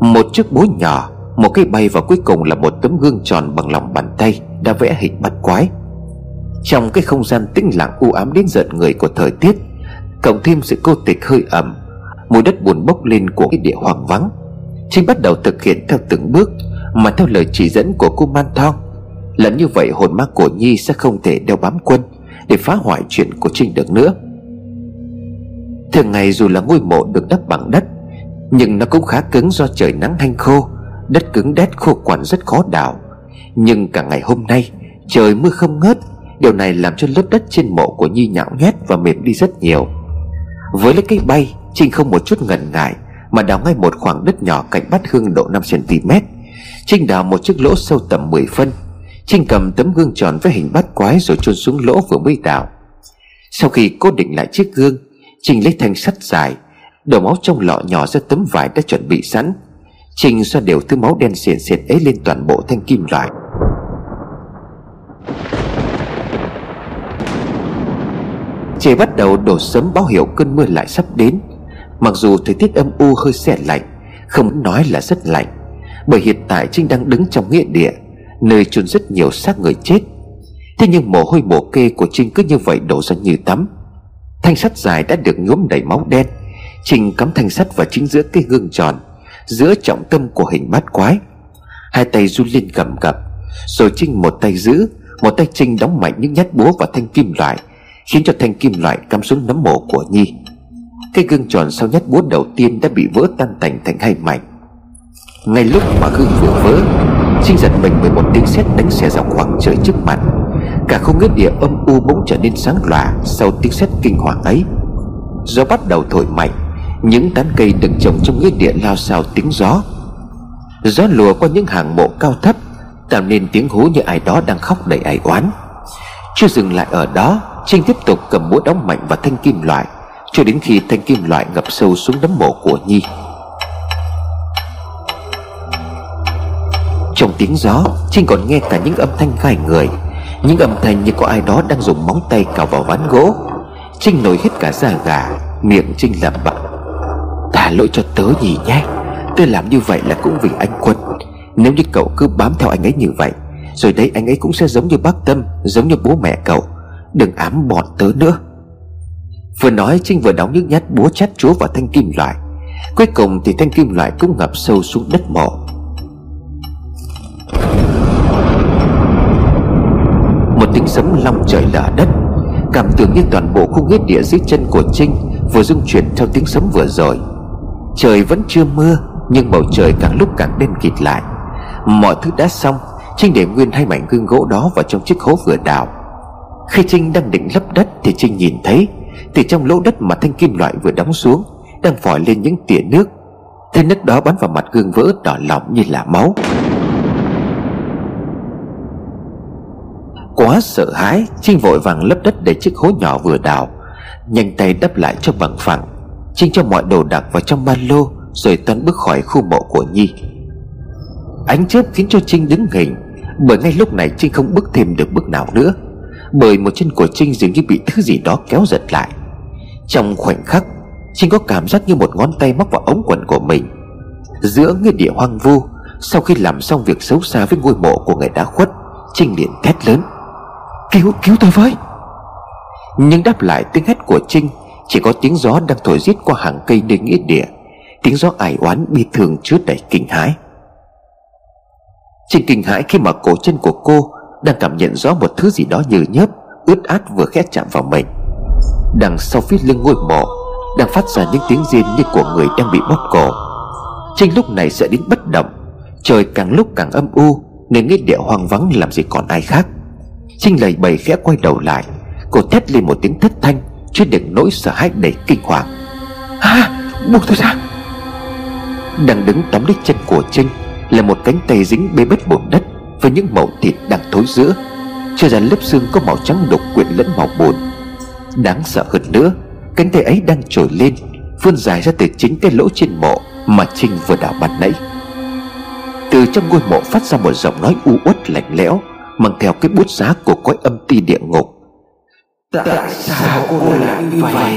Một chiếc búa nhỏ, Một cây bay và cuối cùng là một tấm gương tròn bằng lòng bàn tay, Đã vẽ hình bắt quái. Trong cái không gian tĩnh lặng u ám đến giận người của thời tiết, Cộng thêm sự cô tịch hơi ẩm, Mùi đất buồn bốc lên của cái địa hoang vắng. Trinh bắt đầu thực hiện theo từng bước, Mà theo lời chỉ dẫn của cô Man Thong Lần như vậy hồn ma của Nhi sẽ không thể đeo bám quân Để phá hoại chuyện của Trinh được nữa. Thường ngày dù là ngôi mộ được đắp bằng đất, Nhưng nó cũng khá cứng do trời nắng hanh khô, Đất cứng đét khô quản rất khó đào. Nhưng cả ngày hôm nay, Trời mưa không ngớt, Điều này làm cho lớp đất trên mộ của Nhi nhão nhét và mềm đi rất nhiều. Với lấy cây bay, Trinh không một chút ngần ngại mà đào ngay một khoảng đất nhỏ cạnh bát hương độ 5cm Trinh đào một chiếc lỗ sâu tầm 10 phân. Trinh cầm tấm gương tròn với hình bát quái rồi chôn xuống lỗ vừa mới đào. Sau khi cố định lại chiếc gương Trinh lấy thanh sắt dài, Đổ máu trong lọ nhỏ ra tấm vải đã chuẩn bị sẵn. Trinh xoa đều thứ máu đen xiển xiệt ấy lên toàn bộ thanh kim loại. Trời bắt đầu đổ sớm báo hiệu cơn mưa lại sắp đến. Mặc dù thời tiết âm u hơi xe lạnh, Không nói là rất lạnh, Bởi hiện tại Trinh đang đứng trong nghĩa địa, Nơi chôn rất nhiều xác người chết. Thế nhưng mồ hôi mồ kê của Trinh cứ như vậy đổ ra như tắm. Thanh sắt dài đã được nhuốm đầy máu đen. Trinh cắm thanh sắt vào chính giữa cây gương tròn, Giữa trọng tâm của hình bát quái. Hai tay run lên cầm cập Rồi Trinh một tay giữ, Một tay Trinh đóng mạnh những nhát búa vào thanh kim loại, Khiến cho thanh kim loại cắm xuống nấm mộ của Nhi. Cây gương tròn sau nhát búa đầu tiên đã bị vỡ tan tành thành hai mảnh. Ngay lúc mà gương vừa vỡ Trinh giật mình bởi một tiếng sét đánh xẻ dọc khoảng trời trước mặt. Cả không nghĩa địa âm u bỗng trở nên sáng lòa Sau tiếng sét kinh hoàng ấy. Gió bắt đầu thổi mạnh, Những tán cây được trồng trong nghĩa địa lao xao tiếng gió. Gió lùa qua những hàng mộ cao thấp, Tạo nên tiếng hú như ai đó đang khóc đầy ai oán. Chưa dừng lại ở đó, Trinh tiếp tục cầm búa đóng mạnh vào thanh kim loại. Cho đến khi thanh kim loại ngập sâu xuống đấm mộ của Nhi. Trong tiếng gió, Trinh còn nghe cả những âm thanh gai người. Những âm thanh như có ai đó đang dùng móng tay cào vào ván gỗ. Trinh nổi hết cả da gà, Miệng Trinh lẩm bẩm. Thả lỗi cho tớ nhỉ nhé. Tôi làm như vậy là cũng vì anh Quân. Nếu như cậu cứ bám theo anh ấy như vậy, Rồi đấy anh ấy cũng sẽ giống như bác Tâm, Giống như bố mẹ cậu. Đừng ám bọn tớ nữa. Vừa nói Trinh vừa đóng những nhát búa chát chúa vào thanh kim loại. Cuối cùng thì thanh kim loại cũng ngập sâu xuống đất mộ. Một tiếng sấm long trời lở đất. Cảm tưởng như toàn bộ khu nghĩa địa dưới chân của Trinh Vừa rung chuyển theo tiếng sấm vừa rồi. Trời vẫn chưa mưa, Nhưng bầu trời càng lúc càng đen kịt lại. Mọi thứ đã xong, Trinh để nguyên hai mảnh gương gỗ đó vào trong chiếc hố vừa đào. Khi Trinh đang định lấp đất Thì Trinh nhìn thấy thì trong lỗ đất mà thanh kim loại vừa đóng xuống, Đang phỏi lên những tia nước. Thanh đất đó bắn vào mặt gương vỡ đỏ lỏng như là máu. Quá sợ hãi, Trinh vội vàng lấp đất để chiếc hố nhỏ vừa đào. Nhanh tay đắp lại cho bằng phẳng Trinh cho mọi đồ đạc vào trong ba lô, Rồi toan bước khỏi khu mộ của Nhi. Ánh chớp khiến cho Trinh đứng hình Bởi ngay lúc này Trinh không bước thêm được bước nào nữa. Bởi một chân của Trinh dường như bị thứ gì đó kéo giật lại. Trong khoảnh khắc Trinh có cảm giác như một ngón tay móc vào ống quần của mình. Giữa nguyên địa hoang vu Sau khi làm xong việc xấu xa với ngôi mộ của người đã khuất Trinh liền thét lớn Cứu, cứu tôi với! Nhưng đáp lại tiếng hét của Trinh Chỉ có tiếng gió đang thổi giết qua hàng cây nơi nghĩa địa Tiếng gió ải oán bi thường chứa đầy kinh hãi. Trinh kinh hãi khi mà cổ chân của cô đang cảm nhận rõ một thứ gì đó nhừ nhớp Ướt át vừa khét chạm vào mình. Đằng sau phía lưng ngôi mộ Đang phát ra những tiếng rên như của người đang bị bóp cổ. Trinh lúc này sợ đến bất động Trời càng lúc càng âm u Nên nghĩa địa hoang vắng làm gì còn ai khác. Trinh lầy bầy khẽ quay đầu lại Cô thét lên một tiếng thất thanh Chứ đừng nỗi sợ hãi đầy kinh hoàng. À buông tôi ra! Đang đứng tóm lấy chân của Trinh Là một cánh tay dính bê bết bùn đất với những mẩu thịt đang thối giữa. Cho ra lớp xương có màu trắng đục quyện lẫn màu bùn. Đáng sợ hơn nữa, Cánh tay ấy đang trồi lên, Vươn dài ra từ chính cái lỗ trên mộ Mà Trinh vừa đào ban nãy. Từ trong ngôi mộ phát ra một giọng nói u uất lạnh lẽo, Mang theo cái bút giá của cõi âm ti địa ngục. Tại sao cô lại như vậy?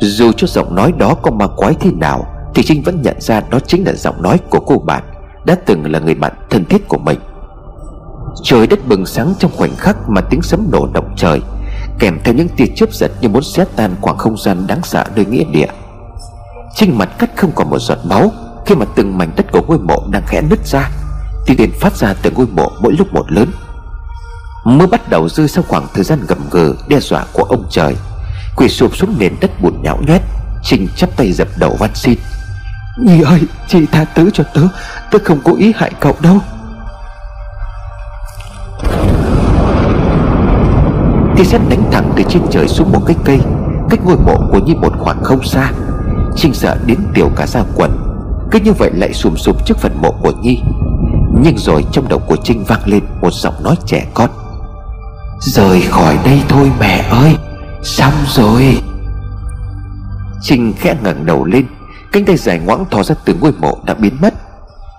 Dù cho giọng nói đó có ma quái thế nào, Thì Trinh vẫn nhận ra đó chính là giọng nói của cô bạn, Đã từng là người bạn thân thiết của mình. Trời đất bừng sáng trong khoảnh khắc mà tiếng sấm nổ động trời, Kèm theo những tia chớp giật như muốn xé tan khoảng không gian đáng sợ nơi nghĩa địa. Trinh mặt cắt không còn một giọt máu Khi mà từng mảnh đất của ngôi mộ đang khẽ nứt ra Tiếng đền phát ra từ ngôi mộ mỗi lúc một lớn. Mưa bắt đầu rơi sau khoảng thời gian gầm gừ đe dọa của ông trời. Quỳ sụp xuống nền đất bùn nhão nhét, Trinh chắp tay dập đầu van xin. Nhi ơi, chị tha thứ cho tớ Tớ không cố ý hại cậu đâu. Tia sét đánh thẳng từ trên trời xuống một cái cây, Cách ngôi mộ của Nhi một khoảng không xa. Trinh sợ đến tiểu cả ra quần, Cứ như vậy lại sùm sụp trước phần mộ của Nhi. Nhưng rồi trong đầu của Trinh vang lên một giọng nói trẻ con. Rời khỏi đây thôi mẹ ơi. Xong rồi. Trinh khẽ ngẩng đầu lên, Cánh tay dài ngoãng thò ra từ ngôi mộ đã biến mất.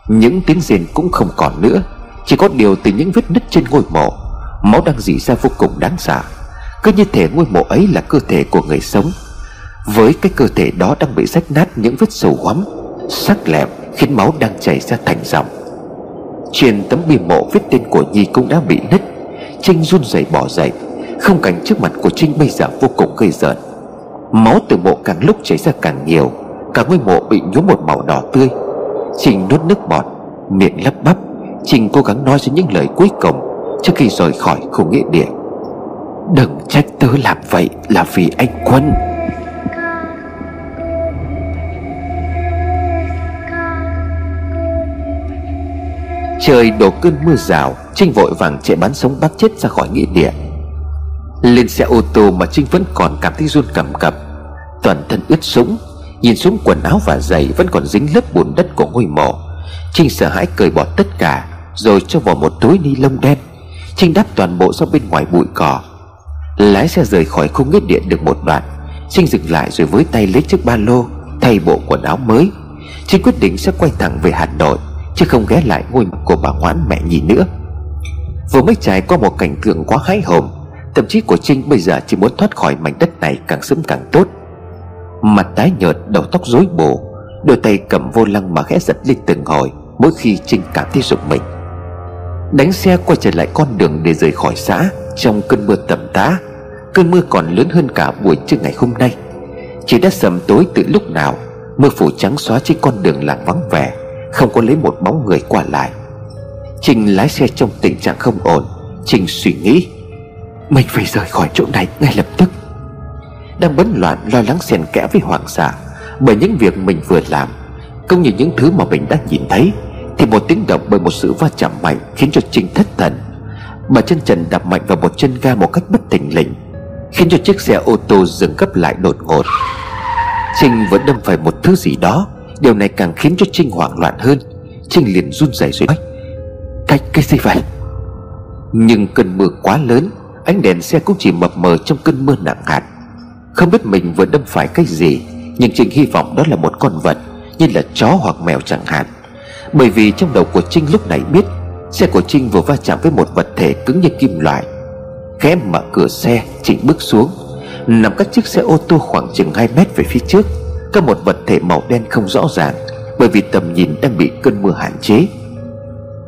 Những tiếng rền cũng không còn nữa, Chỉ có điều từ những vết nứt trên ngôi mộ, Máu đang dỉ ra vô cùng đáng sợ. Cứ như thể ngôi mộ ấy là cơ thể của người sống. Với cái cơ thể đó đang bị rách nát những vết sầu hoắm, Sắc lẹm khiến máu đang chảy ra thành dòng. Trên tấm bia mộ viết tên của Nhi cũng đã bị nứt. Trinh run rẩy bỏ dậy. Không cảnh trước mặt của Trinh bây giờ vô cùng gây rợn. Máu từ mộ càng lúc chảy ra càng nhiều, Cả ngôi mộ bị nhuốm một màu đỏ tươi. Trinh nuốt nước bọt, Miệng lắp bắp. Trinh cố gắng nói ra những lời cuối cùng, Trước khi rời khỏi khu nghĩa địa. Đừng trách tớ làm vậy là vì anh Quân. Trời đổ cơn mưa rào, Trinh vội vàng chạy bắn sống bắt chết ra khỏi nghĩa địa. Lên xe ô tô mà Trinh vẫn còn cảm thấy run cầm cập. Toàn thân ướt sũng, Nhìn xuống quần áo và giày Vẫn còn dính lớp bùn đất của ngôi mộ. Trinh sợ hãi cởi bỏ tất cả, Rồi cho vào một túi ni lông đen. Trinh đắp toàn bộ ra bên ngoài bụi cỏ. Lái xe rời khỏi khu nghĩa địa được một đoạn. Trinh dừng lại rồi với tay lấy chiếc ba lô, Thay bộ quần áo mới. Trinh quyết định sẽ quay thẳng về Hà Nội, Chứ không ghé lại ngôi mộ của bà ngoãn mẹ nhì nữa. Vừa mới trải qua một cảnh tượng quá hái hồn Tâm trí của Trinh bây giờ chỉ muốn thoát khỏi mảnh đất này càng sớm càng tốt. Mặt tái nhợt, đầu tóc rối bù, Đôi tay cầm vô lăng mà khẽ giật lên từng hồi, Mỗi khi Trinh cảm thấy rụng mình. Đánh xe quay trở lại con đường để rời khỏi xã Trong cơn mưa tầm tá Cơn mưa còn lớn hơn cả buổi trưa ngày hôm nay. Chỉ đã sầm tối từ lúc nào, Mưa phủ trắng xóa trên con đường làng vắng vẻ, Không có lấy một bóng người qua lại. Trình lái xe trong tình trạng không ổn. Trình suy nghĩ. Mình phải rời khỏi chỗ này ngay lập tức. Đang bấn loạn lo lắng xen kẽ với hoàng sợ Bởi những việc mình vừa làm Cũng như những thứ mà mình đã nhìn thấy Thì một tiếng động bởi một sự va chạm mạnh Khiến cho Trinh thất thần. Bà chân trần đạp mạnh vào một chân ga một cách bất tỉnh lình Khiến cho chiếc xe ô tô dừng gấp lại đột ngột. Trinh vẫn đâm phải một thứ gì đó Điều này càng khiến cho Trinh hoảng loạn hơn. Trinh liền run rẩy rồi nói Cái, cái gì vậy? Nhưng cơn mưa quá lớn Ánh đèn xe cũng chỉ mập mờ trong cơn mưa nặng hạt. Không biết mình vừa đâm phải cái gì, Nhưng Trinh hy vọng đó là một con vật, Như là chó hoặc mèo chẳng hạn. Bởi vì trong đầu của Trinh lúc này biết, Xe của Trinh vừa va chạm với một vật thể cứng như kim loại. Khẽ mở cửa xe Trinh bước xuống. Nằm cách chiếc xe ô tô khoảng chừng 2 mét về phía trước, Có một vật thể màu đen không rõ ràng, Bởi vì tầm nhìn đang bị cơn mưa hạn chế.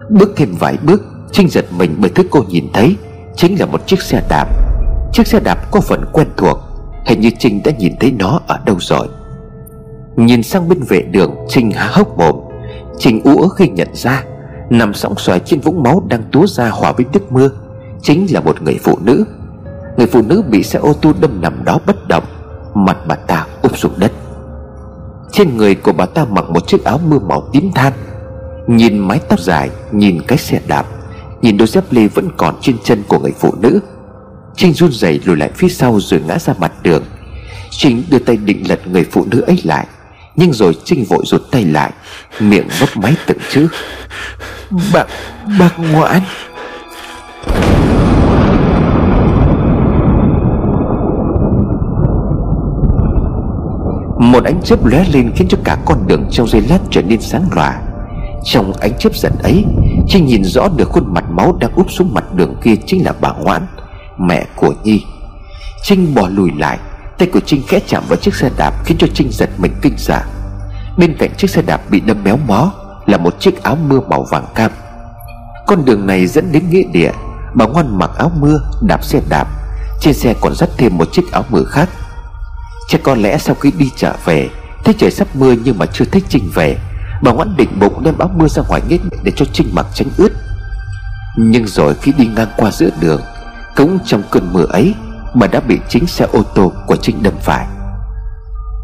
Bước thêm vài bước Trinh giật mình bởi thứ cô nhìn thấy. Chính là một chiếc xe đạp. Chiếc xe đạp có phần quen thuộc, Hình như Trinh đã nhìn thấy nó ở đâu rồi. Nhìn sang bên vệ đường, Trinh há hốc mồm. Trinh ú khi nhận ra, Nằm sóng xoài trên vũng máu đang túa ra hòa với nước mưa, Chính là một người phụ nữ. Người phụ nữ bị xe ô tô đâm nằm đó bất động, Mặt bà ta úp xuống đất. Trên người của bà ta mặc một chiếc áo mưa màu tím than. Nhìn mái tóc dài, Nhìn cái xe đạp Nhìn đôi dép lê vẫn còn trên chân của người phụ nữ. Trinh run rẩy lùi lại phía sau rồi ngã ra mặt đường. Trinh đưa tay định lật người phụ nữ ấy lại Nhưng rồi Trinh vội rụt tay lại Miệng mấp máy từng chữ. Bác, bác ngoãn Một ánh chớp lóe lên khiến cho cả con đường trong giây lát trở nên sáng lòa trong ánh chớp giật ấy Trinh nhìn rõ được khuôn mặt máu đang úp xuống mặt đường kia chính là bà Ngoãn, Mẹ của Nhi. Trinh bò lùi lại, Tay của Trinh khẽ chạm vào chiếc xe đạp Khiến cho Trinh giật mình kinh sợ. Bên cạnh chiếc xe đạp bị đâm méo mó Là một chiếc áo mưa màu vàng cam. Con đường này dẫn đến nghĩa địa, Bà Ngoan mặc áo mưa, đạp xe đạp, Trên xe còn dắt thêm một chiếc áo mưa khác. Chắc có lẽ sau khi đi trở về, Thấy trời sắp mưa nhưng mà chưa thích Trinh về Bà ngoãn định bụng đem áo mưa ra ngoài nghếch Để cho Trinh mặc tránh ướt. Nhưng rồi khi đi ngang qua giữa đường, Cũng trong cơn mưa ấy, Bà đã bị chính xe ô tô của Trinh đâm phải.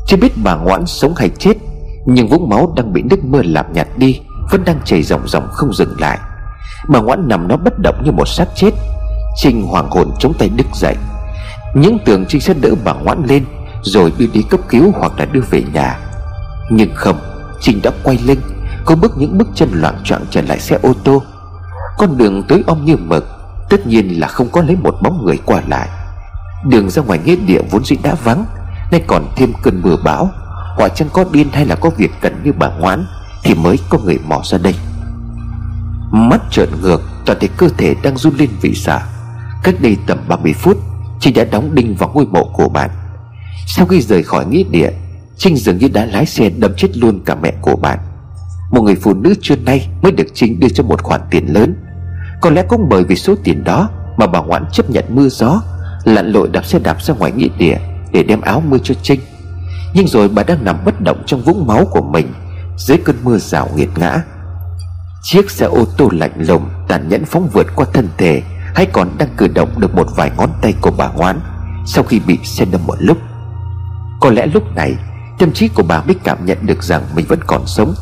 Chưa biết bà ngoãn sống hay chết, Nhưng vũng máu đang bị nước mưa làm nhạt đi, Vẫn đang chảy ròng ròng không dừng lại. Bà ngoãn nằm nó bất động như một xác chết. Trinh hoàng hồn chống tay đứt dậy. Những tưởng Trinh sẽ đỡ bà ngoãn lên, rồi đưa đi cấp cứu hoặc là đưa về nhà. Nhưng không Trinh đã quay lưng Cô bước những bước chân loạn choạng trở lại xe ô tô. Con đường tối om như mực, Tất nhiên là không có lấy một bóng người qua lại. Đường ra ngoài nghĩa địa vốn dĩ đã vắng, Nay còn thêm cơn mưa bão. Hoặc chẳng có điên hay là có việc cần như bà ngoãn, Thì mới có người mò ra đây. Mắt trợn ngược, Toàn thể cơ thể đang run lên vì sợ. Cách đây tầm 30 phút, Chị đã đóng đinh vào ngôi mộ của bạn. Sau khi rời khỏi nghĩa địa Trinh dường như đã lái xe đâm chết luôn cả mẹ của bạn. Một người phụ nữ trưa nay mới được Trinh đưa cho một khoản tiền lớn. Có lẽ cũng bởi vì số tiền đó Mà bà Ngoãn chấp nhận mưa gió, Lặn lội đạp xe đạp ra ngoài nghĩa địa Để đem áo mưa cho Trinh. Nhưng rồi bà đang nằm bất động trong vũng máu của mình Dưới cơn mưa rào nghiệt ngã. Chiếc xe ô tô lạnh lùng Tàn nhẫn phóng vượt qua thân thể Hay còn đang cử động được một vài ngón tay của bà Ngoãn Sau khi bị xe đâm một lúc. Có lẽ lúc này Tâm trí của bà mới cảm nhận được rằng mình vẫn còn sống.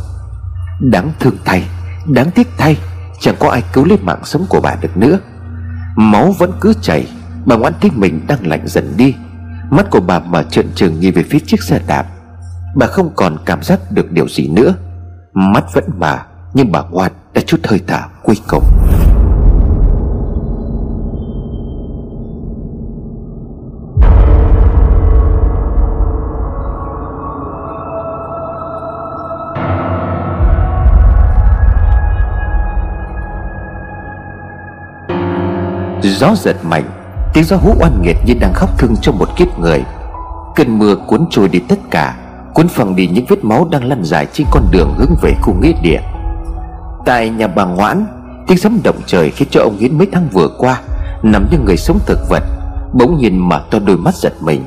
Đáng thương thay, Đáng tiếc thay, Chẳng có ai cứu lấy mạng sống của bà được nữa. Máu vẫn cứ chảy, Bà ngoan thấy mình đang lạnh dần đi. Mắt của bà mở trợn trừng nhìn về phía chiếc xe đạp. Bà không còn cảm giác được điều gì nữa. Mắt vẫn mở Nhưng bà ngoan đã chút hơi thở cuối cùng. Gió giật mạnh, Tiếng gió hú oan nghiệt như đang khóc thương cho một kiếp người. Cơn mưa cuốn trôi đi tất cả, Cuốn phẳng đi những vết máu đang lăn dài trên con đường hướng về khu nghĩa địa. Tại nhà bà Ngoãn, Tiếng sấm động trời khiến cho ông Hiến mấy tháng vừa qua Nằm như người sống thực vật, Bỗng nhìn mà to đôi mắt giật mình.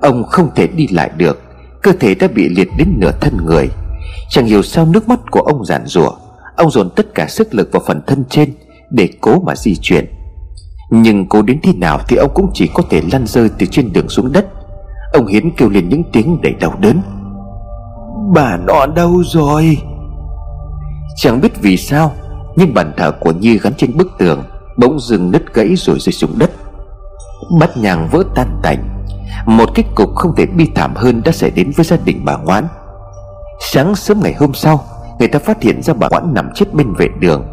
Ông không thể đi lại được, Cơ thể đã bị liệt đến nửa thân người. Chẳng hiểu sao nước mắt của ông giản rủa Ông dồn tất cả sức lực vào phần thân trên Để cố mà di chuyển nhưng cố đến thế nào thì ông cũng chỉ có thể lăn rơi từ trên đường xuống đất. Ông Hiến kêu lên những tiếng đầy đau đớn. Bà nó đâu rồi? Chẳng biết vì sao Nhưng bàn thờ của Nhi gắn trên bức tường Bỗng dừng nứt gãy rồi rơi xuống đất. Bát nhang vỡ tan tành. Một kết cục không thể bi thảm hơn đã xảy đến với gia đình bà Ngoãn. Sáng sớm ngày hôm sau Người ta phát hiện ra bà Ngoãn nằm chết bên vệ đường.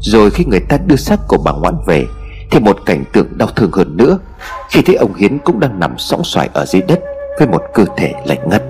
Rồi khi người ta đưa xác của bà Ngoãn về thì một cảnh tượng đau thương hơn nữa Khi thấy ông Hiến cũng đang nằm sóng xoài ở dưới đất, Với một cơ thể lạnh ngắt.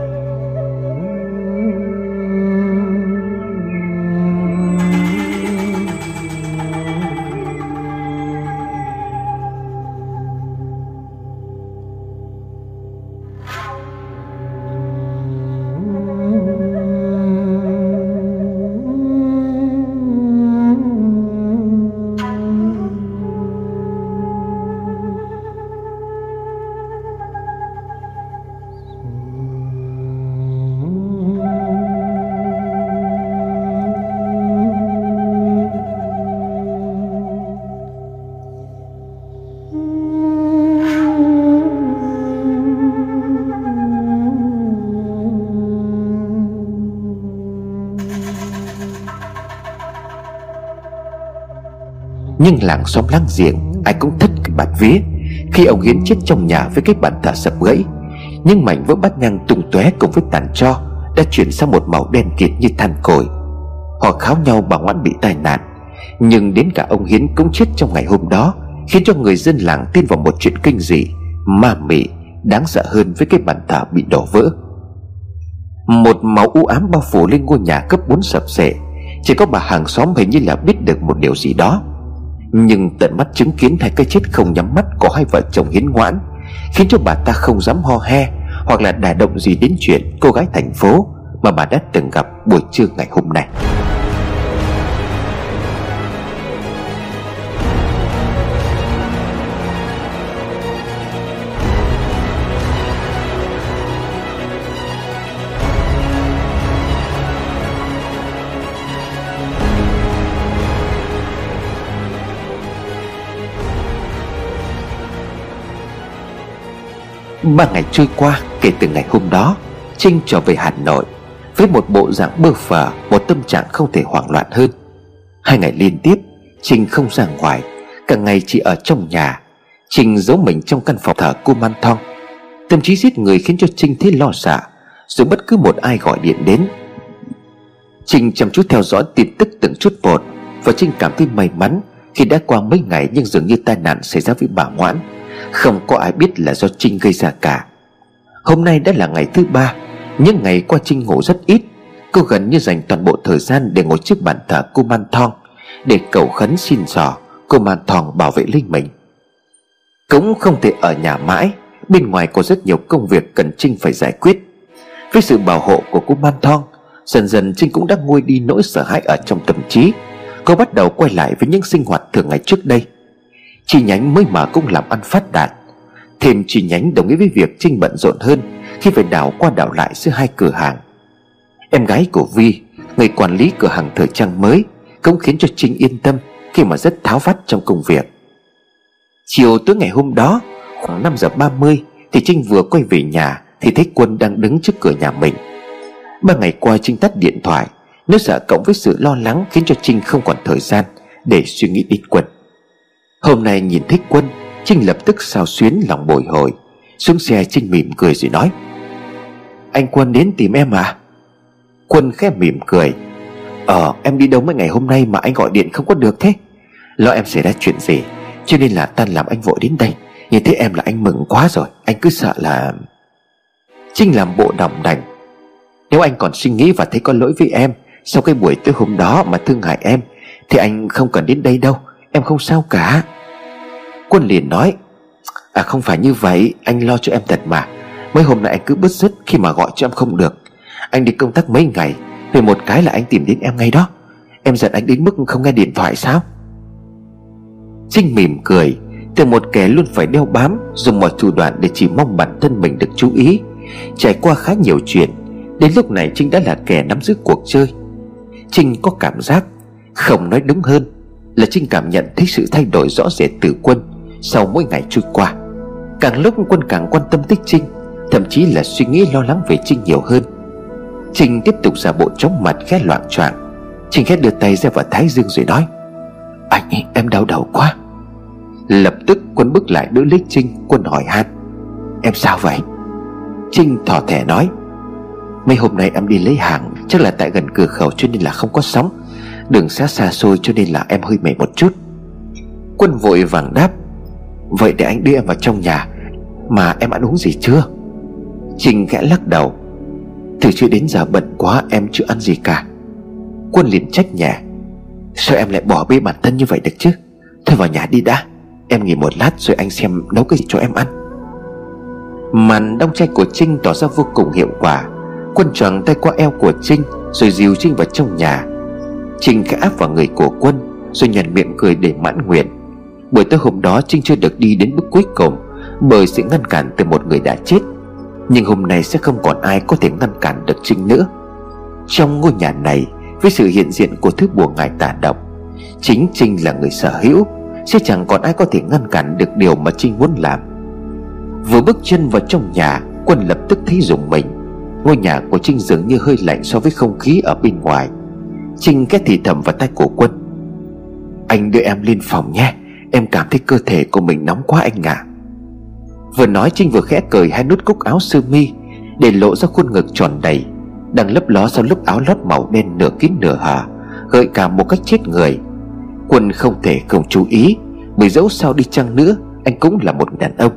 Nhưng làng xóm láng giềng, Ai cũng thất cái bạt vía. Khi ông Hiến chết trong nhà với cái bàn thờ sập gãy, Nhưng mảnh vỡ bát nhang tung tóe cùng với tàn cho Đã chuyển sang một màu đen kịt như than cồi Họ kháo nhau bà ngoan bị tai nạn. Nhưng đến cả ông Hiến cũng chết trong ngày hôm đó, Khiến cho người dân làng tin vào một chuyện kinh dị, Ma mị, Đáng sợ hơn với cái bàn thờ bị đổ vỡ. Một màu u ám bao phủ lên ngôi nhà cấp 4 sập sệ. Chỉ có bà hàng xóm hình như là biết được một điều gì đó nhưng tận mắt chứng kiến hai cái chết không nhắm mắt của hai vợ chồng hiến ngoãn, Khiến cho bà ta không dám ho he Hoặc là đả động gì đến chuyện cô gái thành phố Mà bà đã từng gặp buổi trưa ngày hôm nay. Ba ngày trôi qua kể từ ngày hôm đó, Trinh trở về Hà Nội Với một bộ dạng bơ phờ, Một tâm trạng không thể hoảng loạn hơn. Hai ngày liên tiếp, Trinh không ra ngoài, Cả ngày chỉ ở trong nhà. Trinh giấu mình trong căn phòng thờ cô Man Thong Tâm trí giết người khiến cho Trinh thấy lo sợ, Dù bất cứ một ai gọi điện đến. Trinh chăm chút theo dõi tin tức từng chút một, Và Trinh cảm thấy may mắn Khi đã qua mấy ngày nhưng dường như tai nạn xảy ra với bà Ngoãn không có ai biết là do Trinh gây ra cả. Hôm nay đã là ngày thứ ba, những ngày qua Trinh ngủ rất ít. Cô gần như dành toàn bộ thời gian để ngồi trước bàn thờ cô Man Thong, Để cầu khấn xin dò cô Man Thong bảo vệ linh mình. Cũng không thể ở nhà mãi, Bên ngoài có rất nhiều công việc cần Trinh phải giải quyết. Với sự bảo hộ của cô Man Thong, Dần dần Trinh cũng đã nguôi đi nỗi sợ hãi ở trong tâm trí. Cô bắt đầu quay lại với những sinh hoạt thường ngày trước đây. Chi nhánh mới mở cũng làm ăn phát đạt. Thêm chi nhánh đồng nghĩa với việc Trinh bận rộn hơn Khi phải đảo qua đảo lại giữa hai cửa hàng. Em gái của Vi, Người quản lý cửa hàng thời trang mới, Cũng khiến cho Trinh yên tâm Khi mà rất tháo vắt trong công việc. Chiều tối ngày hôm đó, Khoảng 5 giờ 30 Thì Trinh vừa quay về nhà Thì thấy Quân đang đứng trước cửa nhà mình. Ba ngày qua Trinh tắt điện thoại Nếu sợ cộng với sự lo lắng Khiến cho Trinh không còn thời gian Để suy nghĩ đến Quân. Hôm nay nhìn thấy Quân, Trinh lập tức sao xuyến lòng bồi hồi, Xuống xe Trinh mỉm cười rồi nói, Anh Quân đến tìm em à? Quân khẽ mỉm cười Ờ em đi đâu mấy ngày hôm nay mà anh gọi điện không có được thế? Lo em xảy ra chuyện gì, Cho nên là tan làm anh vội đến đây. Nhìn thấy em là anh mừng quá rồi, Anh cứ sợ là Trinh làm bộ đồng đành, Nếu anh còn suy nghĩ và thấy có lỗi với em, Sau cái buổi tối hôm đó mà thương hại em, Thì anh không cần đến đây đâu. Em không sao cả. Quân liền nói À không phải như vậy, Anh lo cho em thật mà. Mấy hôm nay anh cứ bứt rứt khi mà gọi cho em không được. Anh đi công tác mấy ngày, Về một cái là anh tìm đến em ngay đó. Em giận anh đến mức không nghe điện thoại sao? Trinh mỉm cười Từ một kẻ luôn phải đeo bám, Dùng mọi thủ đoạn để chỉ mong bản thân mình được chú ý. Trải qua khá nhiều chuyện, Đến lúc này Trinh đã là kẻ nắm giữ cuộc chơi. Trinh có cảm giác Không nói đúng hơn. Là Trinh cảm nhận thấy sự thay đổi rõ rệt từ quân Sau mỗi ngày trôi qua. Càng lúc quân càng quan tâm tới Trinh, Thậm chí là suy nghĩ lo lắng về Trinh nhiều hơn. Trinh tiếp tục giả bộ chóng mặt khẽ loạn choạng. Trinh khẽ đưa tay ra vào thái dương rồi nói, Anh em đau đầu quá. Lập tức quân bước lại đỡ lấy Trinh, Quân hỏi han, Em sao vậy? Trinh thỏ thẻ nói, Mấy hôm nay em đi lấy hàng, Chắc là tại gần cửa khẩu cho nên là không có sóng. Đường xa xa xôi cho nên là em hơi mệt một chút. Quân vội vàng đáp Vậy để anh đưa em vào trong nhà Mà em ăn uống gì chưa? Trinh khẽ lắc đầu Từ chưa đến giờ bận quá em chưa ăn gì cả. Quân liền trách nhẹ, Sao em lại bỏ bê bản thân như vậy được chứ? Thôi vào nhà đi đã Em nghỉ một lát rồi anh xem nấu cái gì cho em ăn. Màn đông chay của Trinh tỏ ra vô cùng hiệu quả. Quân choàng tay qua eo của Trinh Rồi dìu Trinh vào trong nhà. Trinh khẽ áp vào người của Quân, Rồi nhằn miệng cười để mãn nguyện. Buổi tối hôm đó, Trinh chưa được đi đến bước cuối cùng, Bởi sự ngăn cản từ một người đã chết. Nhưng hôm nay sẽ không còn ai có thể ngăn cản được Trinh nữa. Trong ngôi nhà này, Với sự hiện diện của thứ bùa ngài tà độc, Chính Trinh là người sở hữu, Sẽ chẳng còn ai có thể ngăn cản được điều mà Trinh muốn làm. Vừa bước chân vào trong nhà, Quân lập tức thấy rùng mình. Ngôi nhà của Trinh dường như hơi lạnh so với không khí ở bên ngoài. Trinh cái thì thầm vào tay của Quân. Anh đưa em lên phòng nhé, Em cảm thấy cơ thể của mình nóng quá anh ạ. À. Vừa nói Trinh vừa khẽ cởi hai nút cúc áo sơ mi, Để lộ ra khuôn ngực tròn đầy, Đang lấp ló sau lúc áo lót màu đen nửa kín nửa hở, Gợi cảm một cách chết người. Quân không thể không chú ý, Bởi dẫu sao đi chăng nữa, Anh cũng là một đàn ông.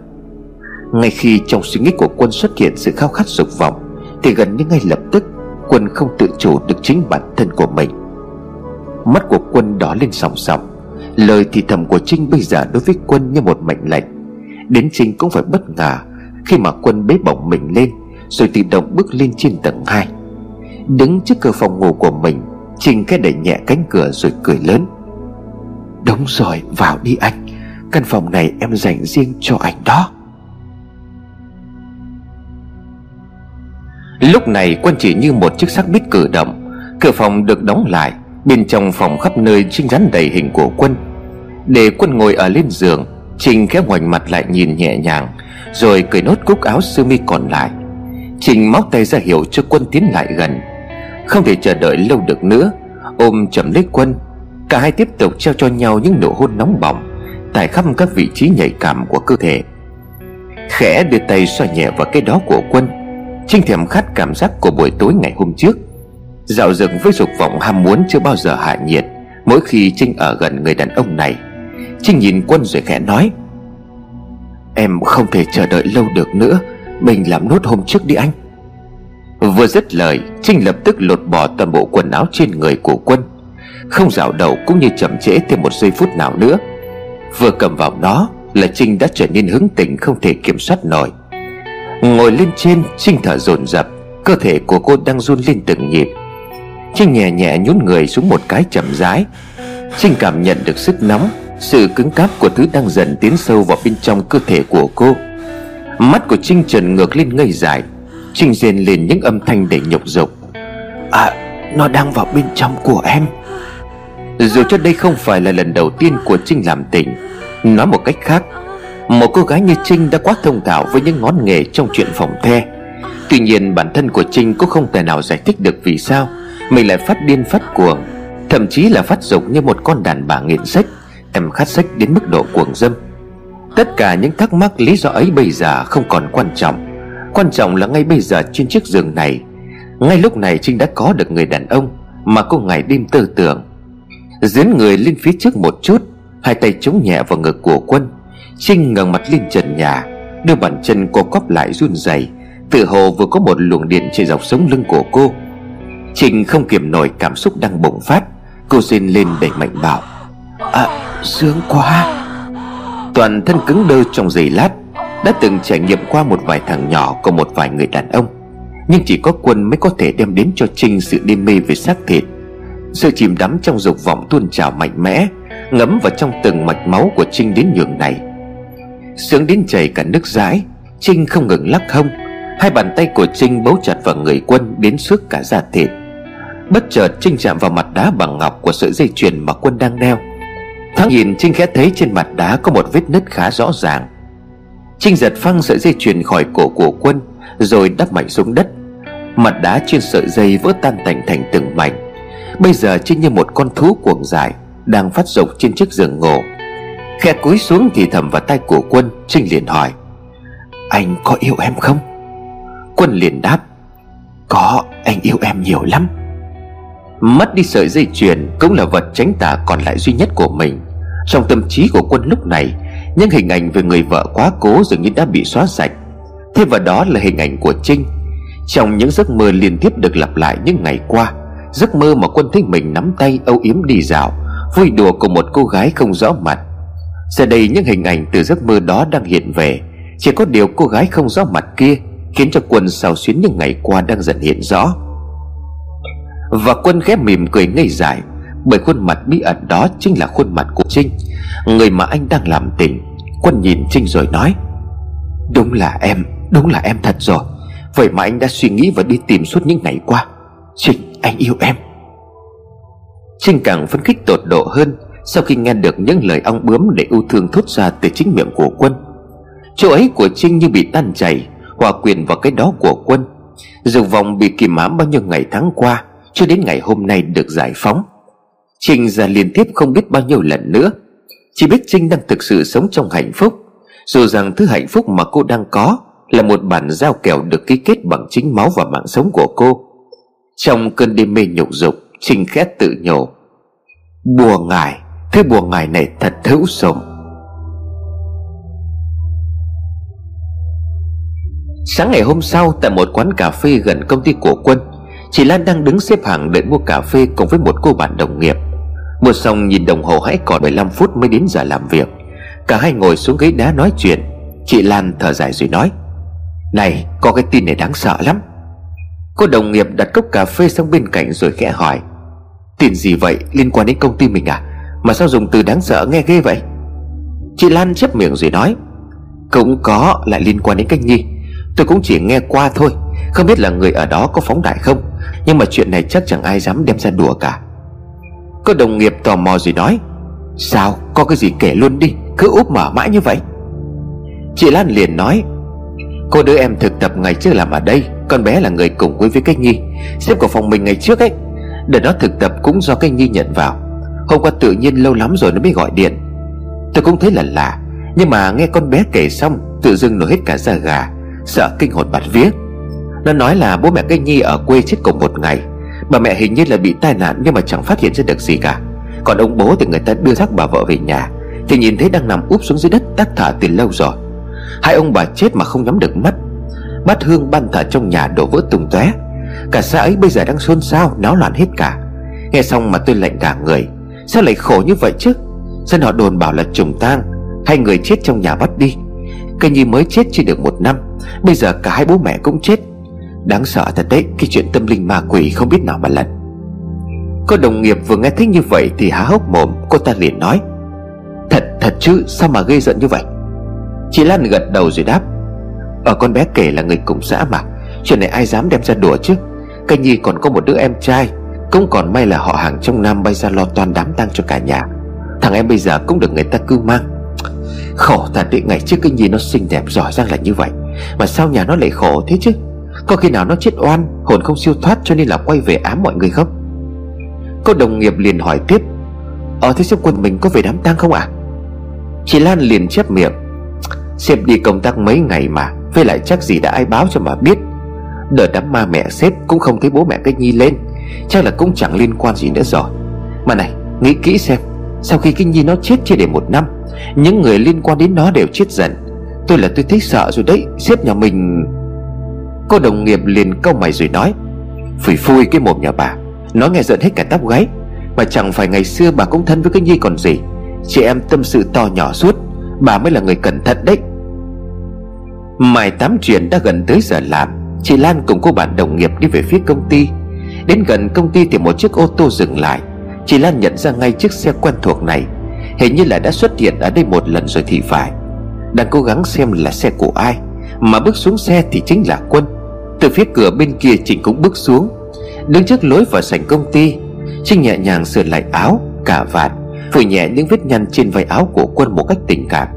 Ngay khi trong suy nghĩ của quân xuất hiện sự khao khát dục vọng, Thì gần như ngay lập tức Quân không tự chủ được chính bản thân của mình. Mắt của quân đỏ lên sòng sòng Lời thì thầm của Trinh bây giờ đối với quân như một mệnh lệnh. Đến Trinh cũng phải bất ngờ Khi mà quân bế bổng mình lên, Rồi tự động bước lên trên tầng 2 Đứng trước cửa phòng ngủ của mình, Trinh cái đẩy nhẹ cánh cửa rồi cười lớn. Đúng rồi, vào đi anh. Căn phòng này em dành riêng cho anh đó. Lúc này quân chỉ như một chiếc xác bít cử động. Cửa phòng được đóng lại, Bên trong phòng khắp nơi trinh rắn đầy hình của quân. Để quân ngồi ở lên giường, Trình khẽ ngoảnh mặt lại nhìn nhẹ nhàng, Rồi cởi nốt cúc áo sơ mi còn lại. Trình móc tay ra hiệu cho quân tiến lại gần. Không thể chờ đợi lâu được nữa, Ôm chầm lấy quân. Cả hai tiếp tục treo cho nhau những nụ hôn nóng bỏng, Tại khắp các vị trí nhạy cảm của cơ thể. Khẽ đưa tay xoa nhẹ vào cái đó của quân. Trinh thèm khát cảm giác của buổi tối ngày hôm trước. Dạo dựng với dục vọng ham muốn chưa bao giờ hạ nhiệt, Mỗi khi Trinh ở gần người đàn ông này, Trinh nhìn quân rồi khẽ nói, Em không thể chờ đợi lâu được nữa, Mình làm nốt hôm trước đi anh. Vừa dứt lời, Trinh lập tức lột bỏ toàn bộ quần áo trên người của quân, Không dạo đầu cũng như chậm trễ thêm một giây phút nào nữa. Vừa cầm vào nó là Trinh đã trở nên hứng tình không thể kiểm soát nổi. Ngồi lên trên Trinh thở dồn dập Cơ thể của cô đang run lên từng nhịp. Trinh nhẹ nhẹ nhún người xuống một cái chậm rãi. Trinh cảm nhận được sức nóng Sự cứng cáp của thứ đang dần tiến sâu vào bên trong cơ thể của cô. Mắt của Trinh trần ngược lên ngây dài Trinh rên lên những âm thanh đầy nhục dục. À nó đang vào bên trong của em. Dù cho đây không phải là lần đầu tiên của Trinh làm tỉnh Nói một cách khác một cô gái như Trinh đã quá thông thạo với những ngón nghề trong chuyện phòng the. Tuy nhiên, bản thân của Trinh cũng không thể nào giải thích được vì sao Mình lại phát điên phát cuồng, Thậm chí là phát dục như một con đàn bà nghiện sách Em khát sách đến mức độ cuồng dâm. Tất cả những thắc mắc lý do ấy bây giờ không còn quan trọng. Quan trọng là ngay bây giờ trên chiếc giường này. Ngay lúc này Trinh đã có được người đàn ông Mà cô ngày đêm tư tưởng. Diễn người lên phía trước một chút, Hai tay chống nhẹ vào ngực của quân. Trinh ngẩng mặt lên trần nhà Đưa bàn chân cô cóp lại run rẩy Tự hồ vừa có một luồng điện chạy dọc sống lưng của cô. Trinh không kiềm nổi cảm xúc đang bùng phát, Cô rên lên đẩy mạnh bảo À sướng quá. Toàn thân cứng đơ trong giây lát, Đã từng trải nghiệm qua một vài thằng nhỏ Của một vài người đàn ông, Nhưng chỉ có quân mới có thể đem đến cho Trinh Sự đê mê về xác thịt. Sự chìm đắm trong dục vọng tuôn trào mạnh mẽ, Ngấm vào trong từng mạch máu của Trinh đến nhường này. Sướng đến chảy cả nước dãi. Trinh không ngừng lắc hông. Hai bàn tay của Trinh bấu chặt vào người quân Đến sức cả da thịt. Bất chợt Trinh chạm vào mặt đá bằng ngọc Của sợi dây chuyền mà quân đang đeo. Thoáng nhìn, Trinh khẽ thấy trên mặt đá Có một vết nứt khá rõ ràng. Trinh giật phăng sợi dây chuyền khỏi cổ của quân, Rồi đắp mạnh xuống đất. Mặt đá trên sợi dây vỡ tan tành thành từng mảnh. Bây giờ Trinh như một con thú cuồng dại, Đang phát dục trên chiếc giường ngủ khe cúi xuống thì thầm vào tay của quân, Trinh liền hỏi, Anh có yêu em không? Quân liền đáp, Có, anh yêu em nhiều lắm. Mất đi sợi dây chuyền Cũng là vật tránh tà còn lại duy nhất của mình. Trong tâm trí của quân lúc này, Những hình ảnh về người vợ quá cố Dường như đã bị xóa sạch. Thêm vào đó là hình ảnh của Trinh. Trong những giấc mơ liên tiếp được lặp lại những ngày qua, Giấc mơ mà quân thấy mình nắm tay âu yếm đi dạo, Vui đùa cùng một cô gái không rõ mặt. Giờ đây những hình ảnh từ giấc mơ đó đang hiện về. Chỉ có điều cô gái không rõ mặt kia Khiến cho quân xào xuyến những ngày qua đang dần hiện rõ. Và quân ghép mỉm cười ngây dại, Bởi khuôn mặt bí ẩn đó chính là khuôn mặt của Trinh, Người mà anh đang làm tình. Quân nhìn Trinh rồi nói, Đúng là em, Đúng là em thật rồi. Vậy mà anh đã suy nghĩ và đi tìm suốt những ngày qua. Trinh, anh yêu em. Trinh càng phấn khích tột độ hơn sau khi nghe được những lời ong bướm Để yêu thương thốt ra từ chính miệng của quân, Chỗ ấy của Trinh như bị tan chảy, Hòa quyền vào cái đó của quân. Dục vọng bị kìm hãm bao nhiêu ngày tháng qua, Cho đến ngày hôm nay được giải phóng. Trinh ra liên tiếp không biết bao nhiêu lần nữa. Chỉ biết Trinh đang thực sự sống trong hạnh phúc. Dù rằng thứ hạnh phúc mà cô đang có Là một bản giao kèo được ký kết bằng chính máu và mạng sống của cô. Trong cơn đêm mê nhục dục, Trinh khét tự nhủ, Bùa ngài Thế bùa ngài này thật hữu dụng Sáng ngày hôm sau, Tại một quán cà phê gần công ty của quân, Chị Lan đang đứng xếp hàng đợi mua cà phê Cùng với một cô bạn đồng nghiệp. Mua xong nhìn đồng hồ hãy còn 15 phút mới đến giờ làm việc. Cả hai ngồi xuống ghế đá nói chuyện. Chị Lan thở dài rồi nói, Này, có cái tin này đáng sợ lắm. Cô đồng nghiệp đặt cốc cà phê sang bên cạnh rồi khẽ hỏi, Tin gì vậy? Liên quan đến công ty mình à? Mà sao dùng từ đáng sợ nghe ghê vậy? Chị Lan chép miệng rồi nói, Cũng có lại liên quan đến cách nhi Tôi cũng chỉ nghe qua thôi, Không biết là người ở đó có phóng đại không, Nhưng mà chuyện này chắc chẳng ai dám đem ra đùa cả. Có đồng nghiệp tò mò rồi nói, Sao có cái gì kể luôn đi, Cứ úp mở mãi như vậy? Chị Lan liền nói, Cô đứa em thực tập ngày trước làm ở đây, Con bé là người cùng quê với cách nhi Xếp của phòng mình ngày trước ấy để nó thực tập cũng do cách nhi nhận vào. Hôm qua tự nhiên lâu lắm rồi nó mới gọi điện. Tôi cũng thấy là lạ, Nhưng mà nghe con bé kể xong, Tự dưng nổi hết cả da gà, Sợ kinh hồn bạt vía. Nó nói là bố mẹ cây nhi ở quê chết cùng một ngày. Bà mẹ hình như là bị tai nạn Nhưng mà chẳng phát hiện ra được gì cả. Còn ông bố thì người ta đưa xác bà vợ về nhà, Thì nhìn thấy đang nằm úp xuống dưới đất tắt thở từ lâu rồi. Hai ông bà chết mà không nhắm được mắt. Bát hương ban thờ trong nhà đổ vỡ tung tóe. Cả xã ấy bây giờ đang xôn xao, Náo loạn hết cả. Nghe xong mà tôi lạnh cả người. Sao lại khổ như vậy chứ? Dân họ đồn bảo là trùng tang, Hai người chết trong nhà bắt đi. Cây nhi mới chết chưa được một năm, Bây giờ cả hai bố mẹ cũng chết. Đáng sợ thật đấy, Cái chuyện tâm linh ma quỷ không biết nào mà lần Có đồng nghiệp vừa nghe thấy như vậy Thì há hốc mồm, Cô ta liền nói, Thật thật chứ, sao mà gây giận như vậy? Chị Lan gật đầu rồi đáp Ở con bé kể là người cùng xã mà, Chuyện này ai dám đem ra đùa chứ? Cây nhi còn có một đứa em trai cũng còn may là họ hàng trong Nam bay ra lo toan đám tang cho cả nhà. Thằng em bây giờ cũng được người ta cưu mang. Khổ thật đấy, ngày trước cái nhi nó xinh đẹp, giỏi giang là như vậy. Mà sao nhà nó lại khổ thế chứ? Có khi nào nó chết oan, Hồn không siêu thoát cho nên là quay về ám mọi người không? Cô đồng nghiệp liền hỏi tiếp. Ờ thế sếp Quân mình có về đám tang không ạ? À? Chị Lan liền chép miệng. Sếp đi công tác mấy ngày mà, Với lại chắc gì đã ai báo cho mà biết. Đợt đám ma mẹ sếp cũng không thấy bố mẹ cái Nhi lên. Chắc là cũng chẳng liên quan gì nữa rồi. Mà này, nghĩ kỹ xem, Sau khi Kinh Nhi nó chết chưa để một năm, Những người liên quan đến nó đều chết dần. Tôi là tôi thấy sợ rồi đấy Sếp nhà mình. Cô đồng nghiệp liền câu mày rồi nói, Phủi phui cái mồm nhà bà Nói nghe giận hết cả tóc gáy. Mà chẳng phải ngày xưa bà cũng thân với cái Nhi còn gì, Chị em tâm sự to nhỏ suốt, Bà mới là người cẩn thận đấy. Mai tám chuyện đã gần tới giờ làm, Chị Lan cùng cô bạn đồng nghiệp đi về phía công ty. Đến gần công ty thì một chiếc ô tô dừng lại Chị Lan nhận ra ngay chiếc xe quen thuộc này Hình như là đã xuất hiện ở đây một lần rồi thì phải. Đang cố gắng xem là xe của ai Mà bước xuống xe thì chính là Quân. Từ phía cửa bên kia Trịnh cũng bước xuống Đứng trước lối vào sảnh công ty. Trinh nhẹ nhàng sửa lại áo, cả vạt Phủi nhẹ những vết nhăn trên vai áo của Quân một cách tình cảm.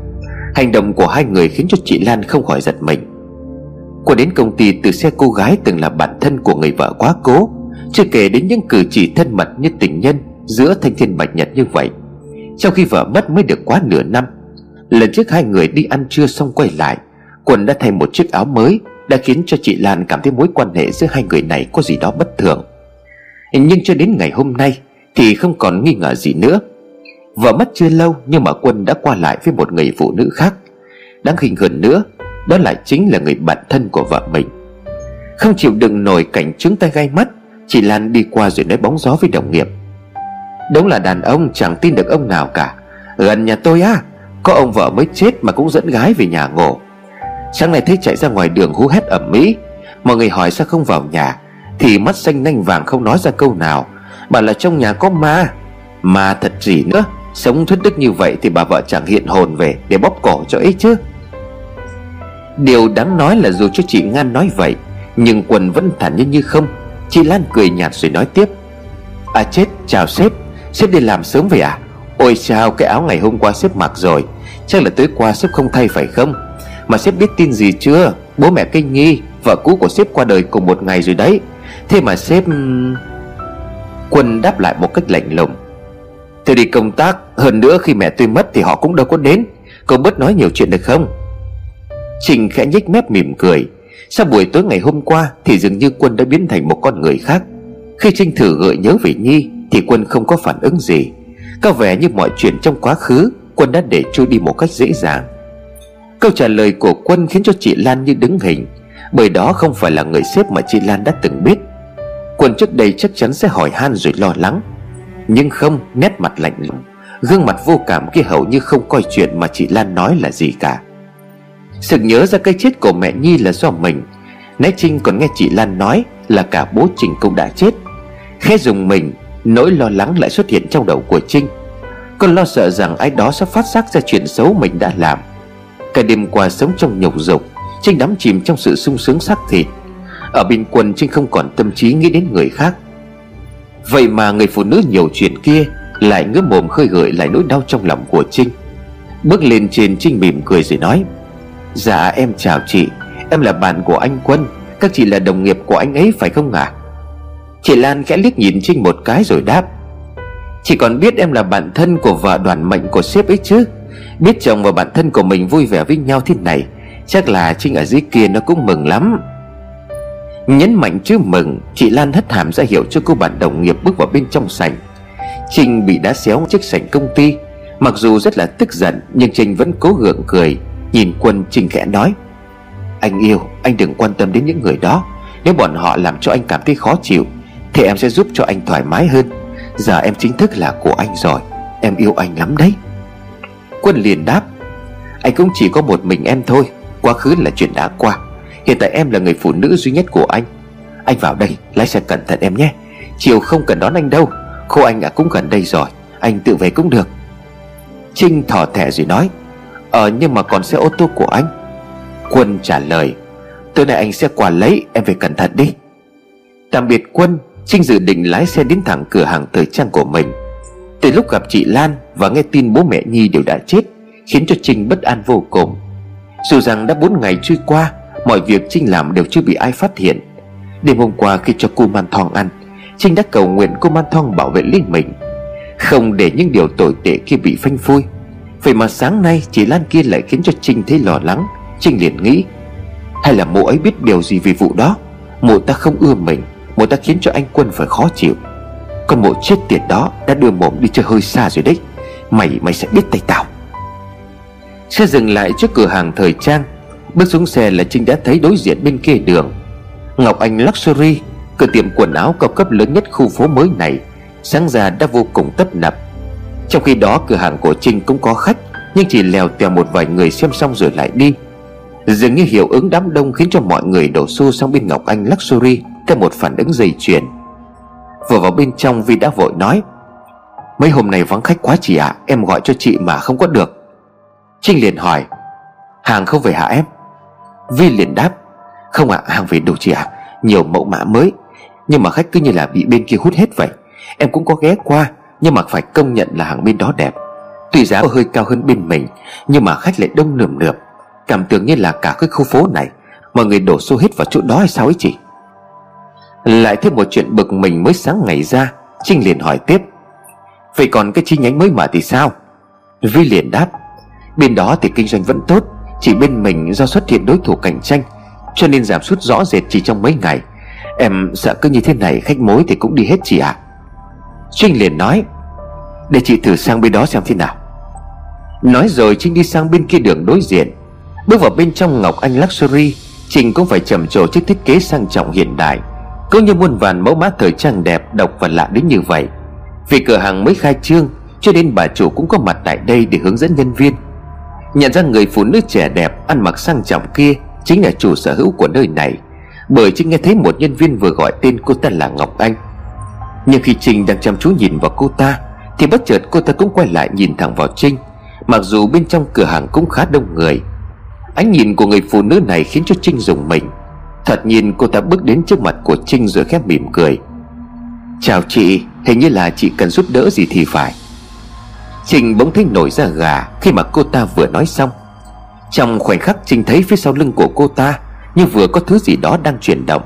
Hành động của hai người khiến cho chị Lan không khỏi giật mình. Qua đến công ty từ xe cô gái từng là bạn thân của người vợ quá cố. Chưa kể đến những cử chỉ thân mật như tình nhân Giữa thanh thiên bạch nhật như vậy. Trong khi vợ mất mới được quá nửa năm, Lần trước hai người đi ăn trưa xong quay lại Quân đã thay một chiếc áo mới Đã khiến cho chị Lan cảm thấy mối quan hệ giữa hai người này có gì đó bất thường. Nhưng cho đến ngày hôm nay Thì không còn nghi ngờ gì nữa. Vợ mất chưa lâu nhưng mà Quân đã qua lại với một người phụ nữ khác. Đáng khinh hơn nữa, Đó lại chính là người bạn thân của vợ mình. Không chịu đựng nổi cảnh trứng tay gai mắt Chị Lan đi qua rồi nói bóng gió với đồng nghiệp. Đúng là đàn ông, chẳng tin được ông nào cả. Gần nhà tôi á, Có ông vợ mới chết mà cũng dẫn gái về nhà ngủ. Sáng nay thấy chạy ra ngoài đường hú hét ẩm mỹ Mọi người hỏi sao không vào nhà, Thì mắt xanh nanh vàng không nói ra câu nào. Bảo là trong nhà có ma. Ma thật gì nữa? Sống thuyết đức như vậy thì bà vợ chẳng hiện hồn về Để bóp cổ cho ấy chứ. Điều đáng nói là dù cho chị Ngan nói vậy, Nhưng quần vẫn thản nhiên như không. Chị Lan cười nhạt rồi nói tiếp. À chết, chào sếp. Sếp đi làm sớm vậy à? Ôi chào, cái áo ngày hôm qua sếp mặc rồi. Chắc là tối qua sếp không thay phải không? Mà sếp biết tin gì chưa? Bố mẹ kinh nghi Vợ cũ của sếp qua đời cùng một ngày rồi đấy. Thế mà sếp Quân đáp lại một cách lạnh lùng. Tôi đi công tác, Hơn nữa khi mẹ tôi mất thì họ cũng đâu có đến. Cậu bớt nói nhiều chuyện được không? Trình khẽ nhếch mép mỉm cười. Sau buổi tối ngày hôm qua Thì dường như Quân đã biến thành một con người khác. Khi Trinh thử gợi nhớ về Nhi Thì Quân không có phản ứng gì. Có vẻ như mọi chuyện trong quá khứ, Quân đã để trôi đi một cách dễ dàng. Câu trả lời của Quân khiến cho chị Lan như đứng hình, Bởi đó không phải là người sếp mà chị Lan đã từng biết. Quân trước đây chắc chắn sẽ hỏi han rồi lo lắng, Nhưng không, nét mặt lạnh lùng, Gương mặt vô cảm kia hầu như không coi chuyện mà chị Lan nói là gì cả. Sực nhớ ra cái chết của mẹ Nhi là do mình. Nãy Trinh còn nghe chị Lan nói Là cả bố Trình cũng đã chết. Khẽ dùng mình, Nỗi lo lắng lại xuất hiện trong đầu của Trinh. Con lo sợ rằng ai đó sẽ phát giác ra chuyện xấu mình đã làm. Cả đêm qua sống trong nhục dục, Trinh đắm chìm trong sự sung sướng xác thịt. Ở bên quân Trinh không còn tâm trí nghĩ đến người khác. Vậy mà người phụ nữ nhiều chuyện kia Lại ngứa mồm khơi gợi lại nỗi đau trong lòng của Trinh. Bước lên trên, Trinh mỉm cười rồi nói Dạ em chào chị. Em là bạn của anh Quân. Các chị là đồng nghiệp của anh ấy, phải không ạ? À? Chị Lan khẽ liếc nhìn Trinh một cái rồi đáp. Chị còn biết em là bạn thân của vợ đoàn mệnh của sếp ấy chứ? Biết chồng và bạn thân của mình vui vẻ với nhau thế này, Chắc là Trinh ở dưới kia nó cũng mừng lắm. Nhấn mạnh chứ mừng, Chị Lan hất hàm ra hiệu cho cô bạn đồng nghiệp bước vào bên trong sảnh. Trinh bị đá xéo chiếc sảnh công ty. Mặc dù rất là tức giận, Nhưng Trinh vẫn cố gượng cười. Nhìn quân Trinh khẽ nói, Anh yêu, anh đừng quan tâm đến những người đó. Nếu bọn họ làm cho anh cảm thấy khó chịu, Thì em sẽ giúp cho anh thoải mái hơn. Giờ em chính thức là của anh rồi, Em yêu anh lắm đấy. Quân liền đáp, Anh cũng chỉ có một mình em thôi, Quá khứ là chuyện đã qua. Hiện tại em là người phụ nữ duy nhất của anh. Anh vào đây, lái xe cẩn thận em nhé. Chiều không cần đón anh đâu Cô anh à cũng gần đây rồi, Anh tự về cũng được. Trinh thỏ thẻ rồi nói Ờ nhưng mà còn xe ô tô của anh. Quân trả lời, Tối nay anh sẽ qua lấy, em phải cẩn thận đi. Tạm biệt Quân, Trinh dự định lái xe đến thẳng cửa hàng thời trang của mình. Từ lúc gặp chị Lan Và nghe tin bố mẹ Nhi đều đã chết, Khiến cho Trinh bất an vô cùng. Dù rằng đã 4 ngày trôi qua, Mọi việc Trinh làm đều chưa bị ai phát hiện. Đêm hôm qua khi cho cô man thong ăn, Trinh đã cầu nguyện cô Man Thong bảo vệ linh mình, Không để những điều tồi tệ kia bị phanh phui. Vậy mà sáng nay chị Lan kia lại khiến cho Trinh thấy lo lắng. Trinh liền nghĩ, Hay là mụ ấy biết điều gì về vụ đó? Mụ ta không ưa mình Mụ ta khiến cho anh Quân phải khó chịu. Con mụ chết tiệt đó đã đưa mồm đi chơi hơi xa rồi đấy. Mày mày sẽ biết tay tao. Xe dừng lại trước cửa hàng thời trang. Bước xuống xe là Trinh đã thấy đối diện bên kia đường. Ngọc Anh Luxury, Cửa tiệm quần áo cao cấp lớn nhất khu phố mới này, Sáng ra đã vô cùng tấp nập. Trong khi đó cửa hàng của Trinh cũng có khách Nhưng chỉ lèo tèo một vài người xem xong rồi lại đi. Dường như hiệu ứng đám đông khiến cho mọi người đổ xô sang bên Ngọc Anh Luxury Theo một phản ứng dây chuyền. Vừa vào bên trong Vi đã vội nói Mấy hôm nay vắng khách quá chị ạ à, Em gọi cho chị mà không có được. Trinh liền hỏi Hàng không về hả em? Vi liền đáp Không ạ à, hàng về đủ chị ạ à, Nhiều mẫu mã mới. Nhưng mà khách cứ như là bị bên kia hút hết vậy Em cũng có ghé qua. Nhưng mà phải công nhận là hàng bên đó đẹp. Tuy giá hơi cao hơn bên mình, Nhưng mà khách lại đông nườm nượp. Cảm tưởng như là cả cái khu phố này, Mọi người đổ xô hết vào chỗ đó hay sao ấy chị? Lại thêm một chuyện bực mình mới sáng ngày ra, Trinh liền hỏi tiếp. Vậy còn cái chi nhánh mới mở thì sao? Vi liền đáp. Bên đó thì kinh doanh vẫn tốt, Chỉ bên mình do xuất hiện đối thủ cạnh tranh, Cho nên giảm sút rõ rệt chỉ trong mấy ngày. Em sợ cứ như thế này khách mối thì cũng đi hết chị ạ. à. Trinh liền nói, Để chị thử sang bên đó xem thế nào. Nói rồi Trinh đi sang bên kia đường đối diện. Bước vào bên trong Ngọc Anh Luxury, Trinh cũng phải trầm trồ chiếc thiết kế sang trọng hiện đại Cũng như muôn vàn mẫu mã thời trang đẹp, Độc và lạ đến như vậy. Vì cửa hàng mới khai trương, Cho nên bà chủ cũng có mặt tại đây để hướng dẫn nhân viên. Nhận ra người phụ nữ trẻ đẹp, Ăn mặc sang trọng kia Chính là chủ sở hữu của nơi này, Bởi Trinh nghe thấy một nhân viên vừa gọi tên cô ta là Ngọc Anh. Nhưng khi Trinh đang chăm chú nhìn vào cô ta, Thì bất chợt cô ta cũng quay lại nhìn thẳng vào Trinh. Mặc dù bên trong cửa hàng cũng khá đông người, Ánh nhìn của người phụ nữ này khiến cho Trinh dùng mình. Thật nhìn cô ta bước đến trước mặt của Trinh rồi khép mỉm cười. Chào chị, Hình như là chị cần giúp đỡ gì thì phải. Trinh bỗng thấy nổi ra gà Khi mà cô ta vừa nói xong. Trong khoảnh khắc Trinh thấy phía sau lưng của cô ta Như vừa có thứ gì đó đang chuyển động.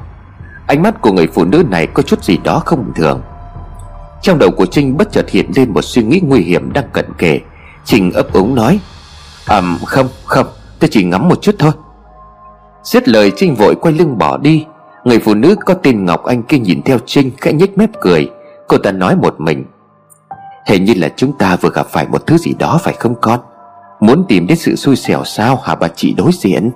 Ánh mắt của người phụ nữ này có chút gì đó không bình thường. Trong đầu của Trinh bất chợt hiện lên một suy nghĩ nguy hiểm đang cận kề. Trinh ấp úng nói, Ừm, không không, Tôi chỉ ngắm một chút thôi. Dứt lời, Trinh vội quay lưng bỏ đi. Người phụ nữ có tên Ngọc Anh kia nhìn theo Trinh, khẽ nhếch mép cười. Cô ta nói một mình, Hình như là chúng ta vừa gặp phải một thứ gì đó phải không con? Muốn tìm đến sự xui xẻo sao hả bà chị đối diện?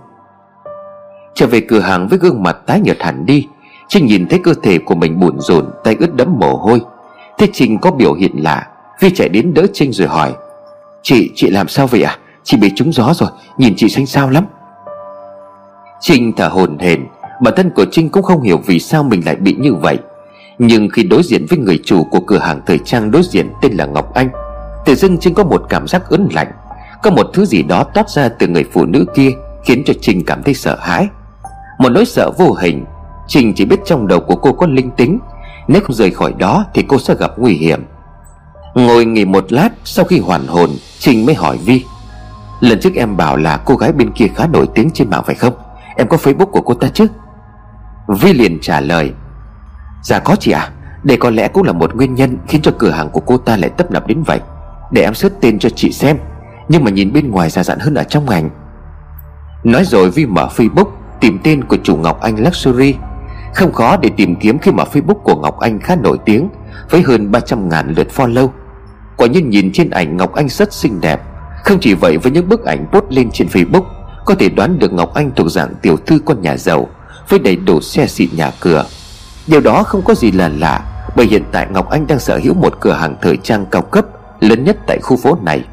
Trở về cửa hàng với gương mặt tái nhợt hẳn đi, Trinh nhìn thấy cơ thể của mình buồn rộn Tay ướt đẫm mồ hôi. Thế Trinh có biểu hiện lạ Vi chạy đến đỡ Trinh rồi hỏi Chị, chị làm sao vậy à? Chị bị trúng gió rồi Nhìn chị xanh xao lắm. Trinh thở hồn hển Bản thân của Trinh cũng không hiểu vì sao mình lại bị như vậy. Nhưng khi đối diện với người chủ của cửa hàng thời trang đối diện tên là Ngọc Anh Tự dưng Trinh có một cảm giác ớn lạnh. Có một thứ gì đó toát ra từ người phụ nữ kia Khiến cho Trinh cảm thấy sợ hãi. Một nỗi sợ vô hình Trinh chỉ biết trong đầu của cô có linh tính nếu không rời khỏi đó thì cô sẽ gặp nguy hiểm. Ngồi nghỉ một lát Sau khi hoàn hồn Trinh mới hỏi Vi. Lần trước em bảo là cô gái bên kia khá nổi tiếng trên mạng phải không? Em có facebook của cô ta chứ? Vi liền trả lời. Dạ có chị ạ. À, Đây có lẽ cũng là một nguyên nhân Khiến cho cửa hàng của cô ta lại tấp nập đến vậy. Để em search tên cho chị xem. Nhưng mà nhìn bên ngoài già dặn hơn ở trong ngành. Nói rồi Vi mở facebook Tìm tên của chủ Ngọc Anh Luxury. Không khó để tìm kiếm khi mà facebook của Ngọc Anh khá nổi tiếng, Với hơn 300 ngàn lượt follow. Quả nhiên nhìn trên ảnh Ngọc Anh rất xinh đẹp. Không chỉ vậy, với những bức ảnh post lên trên facebook, Có thể đoán được Ngọc Anh thuộc dạng tiểu thư con nhà giàu, Với đầy đủ xe xịn nhà cửa. Điều đó không có gì là lạ, Bởi hiện tại Ngọc Anh đang sở hữu một cửa hàng thời trang cao cấp, Lớn nhất tại khu phố này.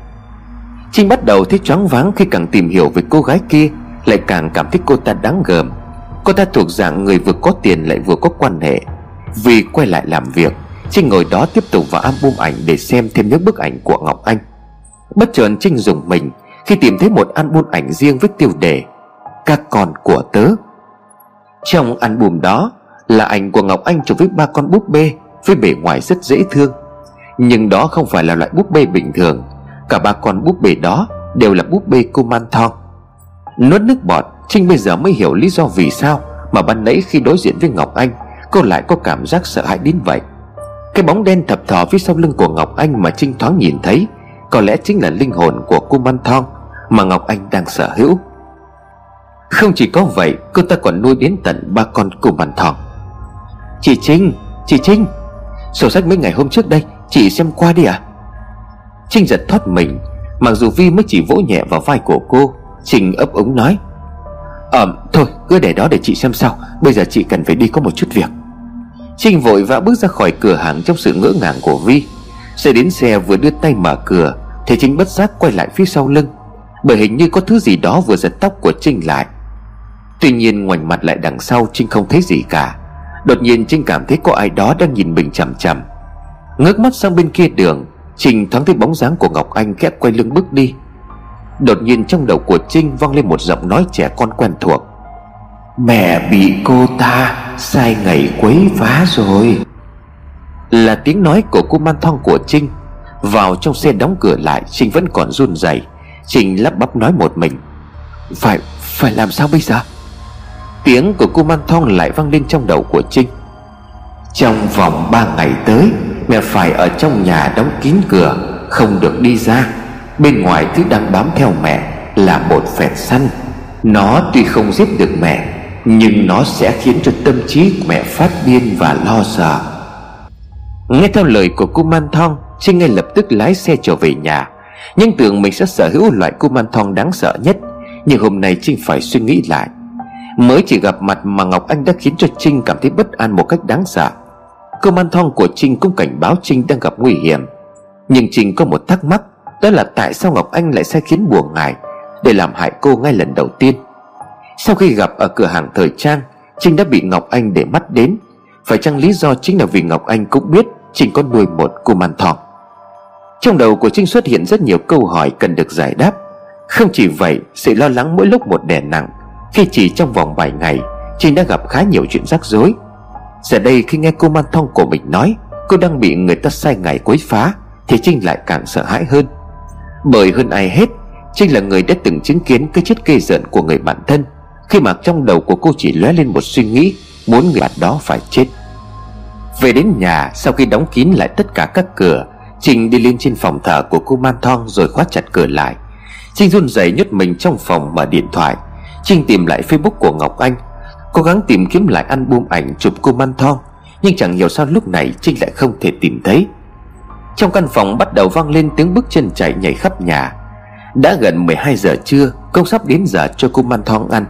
Trinh bắt đầu thấy choáng váng khi càng tìm hiểu về cô gái kia, Lại càng cảm thấy cô ta đáng gờm Cô ta thuộc dạng người vừa có tiền lại vừa có quan hệ. Vì quay lại làm việc, Trinh ngồi đó tiếp tục vào album ảnh để xem thêm những bức ảnh của Ngọc Anh. Bất chợt Trinh dùng mình Khi tìm thấy một album ảnh riêng với tiêu đề Các con của tớ. Trong album đó là ảnh của Ngọc Anh chụp với ba con búp bê Với bề ngoài rất dễ thương. Nhưng đó không phải là loại búp bê bình thường. Cả ba con búp bê đó Đều là búp bê cô Nuốt nước bọt Trinh bây giờ mới hiểu lý do vì sao Mà ban nãy khi đối diện với Ngọc Anh, Cô lại có cảm giác sợ hãi đến vậy. Cái bóng đen thập thò phía sau lưng của Ngọc Anh mà Trinh thoáng nhìn thấy, Có lẽ chính là linh hồn của cô Man Thong Mà Ngọc Anh đang sở hữu. Không chỉ có vậy, Cô ta còn nuôi đến tận ba con cô Man Thong. Chị Trinh Chị Trinh, Sổ sách mấy ngày hôm trước đây, Chị xem qua đi à Trinh giật thoát mình, Mặc dù Vi mới chỉ vỗ nhẹ vào vai của cô Trình ấp úng nói. Ờ thôi, cứ để đó để chị xem sau Bây giờ chị cần phải đi có một chút việc. Trinh vội vã bước ra khỏi cửa hàng Trong sự ngỡ ngàng của Vi. Xe đến xe vừa đưa tay mở cửa, Thì Trinh bất giác quay lại phía sau lưng. Bởi hình như có thứ gì đó vừa giật tóc của Trinh lại. Tuy nhiên ngoảnh mặt lại đằng sau, Trinh không thấy gì cả. Đột nhiên Trinh cảm thấy có ai đó đang nhìn mình chằm chằm. Ngước mắt sang bên kia đường, Trinh thoáng thấy bóng dáng của Ngọc Anh khẽ quay lưng bước đi. Đột nhiên trong đầu của Trinh vang lên một giọng nói trẻ con quen thuộc. Mẹ bị cô ta sai ngày quấy phá rồi. Là tiếng nói của cô man thong của Trinh. Vào trong xe đóng cửa lại Trinh vẫn còn run rẩy. Trinh lắp bắp nói một mình. Phải, phải làm sao bây giờ? Tiếng của cô man thong lại vang lên trong đầu của Trinh. Trong vòng ba ngày tới Mẹ phải ở trong nhà đóng kín cửa Không được đi ra. Bên ngoài thứ đang bám theo mẹ Là một vẹt săn. Nó tuy không giết được mẹ, Nhưng nó sẽ khiến cho tâm trí của mẹ phát điên và lo sợ. Nghe theo lời của cô Man Thong Trinh ngay lập tức lái xe trở về nhà. Nhưng tưởng mình sẽ sở hữu loại cô Man Thong đáng sợ nhất, Nhưng hôm nay Trinh phải suy nghĩ lại. Mới chỉ gặp mặt mà Ngọc Anh đã khiến cho Trinh cảm thấy bất an một cách đáng sợ. Cô Man Thong của Trinh cũng cảnh báo Trinh đang gặp nguy hiểm. Nhưng Trinh có một thắc mắc. Đó là tại sao Ngọc Anh lại sai khiến buồn ngài Để làm hại cô ngay lần đầu tiên. Sau khi gặp ở cửa hàng thời trang, Trinh đã bị Ngọc Anh để mắt đến. Phải chăng lý do chính là vì Ngọc Anh cũng biết Trinh có nuôi một cô man thỏ? Trong đầu của Trinh xuất hiện rất nhiều câu hỏi cần được giải đáp. Không chỉ vậy, Sự lo lắng mỗi lúc một đè nặng. Khi chỉ trong vòng vài ngày, Trinh đã gặp khá nhiều chuyện rắc rối. Giờ đây khi nghe cô man thong của mình nói, Cô đang bị người ta sai ngày quấy phá, Thì Trinh lại càng sợ hãi hơn. Bởi hơn ai hết Trinh là người đã từng chứng kiến cái chết kê giận của người bạn thân, Khi mà trong đầu của cô chỉ lóe lên một suy nghĩ Muốn người bạn đó phải chết. Về đến nhà, sau khi đóng kín lại tất cả các cửa Trinh đi lên trên phòng thờ của cô Man Thong rồi khóa chặt cửa lại. Trinh run rẩy nhốt mình trong phòng mở điện thoại. Trinh tìm lại facebook của Ngọc Anh, Cố gắng tìm kiếm lại album ảnh chụp cô Man Thong, Nhưng chẳng hiểu sao lúc này Trinh lại không thể tìm thấy. Trong căn phòng bắt đầu vang lên tiếng bước chân chạy nhảy khắp nhà. Đã gần 12 giờ trưa, Công sắp đến giờ cho cô Man Thong ăn.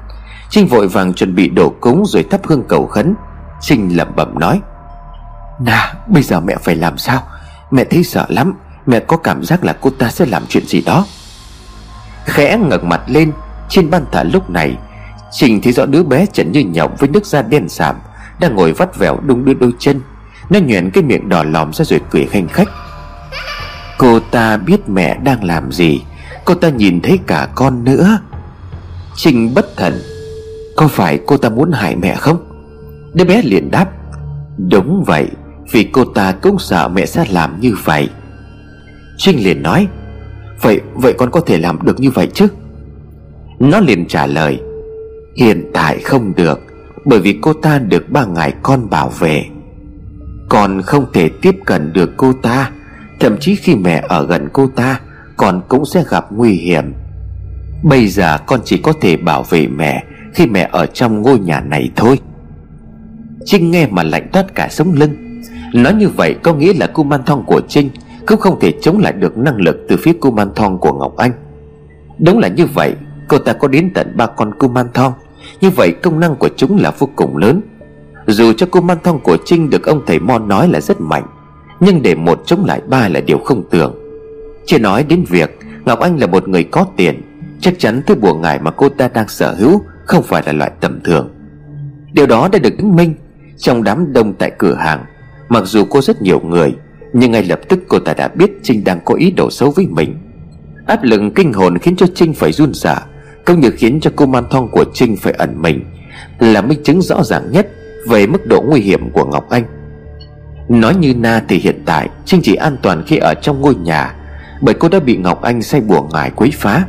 Trinh vội vàng chuẩn bị đổ cúng rồi thắp hương cầu khấn. Trinh lẩm bẩm nói, Nà, bây giờ mẹ phải làm sao? Mẹ thấy sợ lắm. Mẹ có cảm giác là cô ta sẽ làm chuyện gì đó. Khẽ ngẩng mặt lên, Trên ban thờ lúc này Trình thấy rõ đứa bé trần như nhộng với nước da đen sạm, Đang ngồi vắt vẻo đung đưa đôi chân. Nó nhoẻn cái miệng đỏ lòm ra rồi cười khanh khách. Cô ta biết mẹ đang làm gì. Cô ta nhìn thấy cả con nữa. Trinh bất thần, Có phải cô ta muốn hại mẹ không? Đứa bé liền đáp, Đúng vậy, Vì cô ta cũng sợ mẹ sẽ làm như vậy. Trinh liền nói, Vậy vậy con có thể làm được như vậy chứ? Nó liền trả lời, Hiện tại không được, Bởi vì cô ta được ba ngày con bảo vệ. Con không thể tiếp cận được cô ta. Thậm chí khi mẹ ở gần cô ta, Con cũng sẽ gặp nguy hiểm. Bây giờ con chỉ có thể bảo vệ mẹ Khi mẹ ở trong ngôi nhà này thôi. Trinh nghe mà lạnh toát cả sống lưng. Nói như vậy có nghĩa là cô man thong của Trinh Cũng không thể chống lại được năng lực Từ phía cô man thong của Ngọc Anh. Đúng là như vậy, Cô ta có đến tận ba con cô man thong Như vậy công năng của chúng là vô cùng lớn. Dù cho cô man thong của Trinh Được ông thầy Mon nói là rất mạnh nhưng để một chống lại ba là điều không tưởng. Chưa nói đến việc Ngọc Anh là một người có tiền, Chắc chắn thứ bùa ngải mà cô ta đang sở hữu Không phải là loại tầm thường. Điều đó đã được chứng minh Trong đám đông tại cửa hàng. Mặc dù cô rất nhiều người, Nhưng ngay lập tức cô ta đã biết Trinh đang có ý đồ xấu với mình. Áp lực kinh hồn khiến cho Trinh phải run rả, cũng như khiến cho cô man thong của Trinh phải ẩn mình, Là minh chứng rõ ràng nhất Về mức độ nguy hiểm của Ngọc Anh. Nói như Na thì hiện tại Trinh chỉ an toàn khi ở trong ngôi nhà, Bởi cô đã bị Ngọc Anh say bùa ngải quấy phá.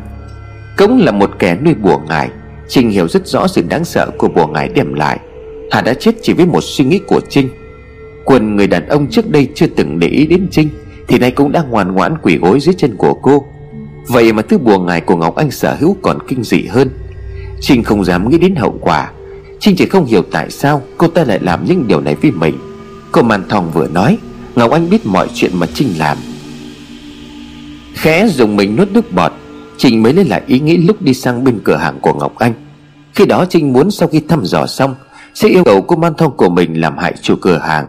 Cũng là một kẻ nuôi bùa ngải, Trinh hiểu rất rõ sự đáng sợ của bùa ngải đem lại. Hà đã chết chỉ với một suy nghĩ của Trinh. Quân người đàn ông trước đây chưa từng để ý đến Trinh, Thì nay cũng đang ngoan ngoãn quỳ gối dưới chân của cô. Vậy mà thứ bùa ngài của Ngọc Anh sở hữu còn kinh dị hơn. Trinh không dám nghĩ đến hậu quả. Trinh chỉ không hiểu tại sao cô ta lại làm những điều này với mình. Cô màn thòng vừa nói, Ngọc Anh biết mọi chuyện mà Trinh làm. Khẽ dùng mình nuốt nước bọt, Trinh mới lấy lại ý nghĩ lúc đi sang bên cửa hàng của Ngọc Anh. Khi đó Trinh muốn sau khi thăm dò xong, Sẽ yêu cầu cô man thông của mình làm hại chủ cửa hàng,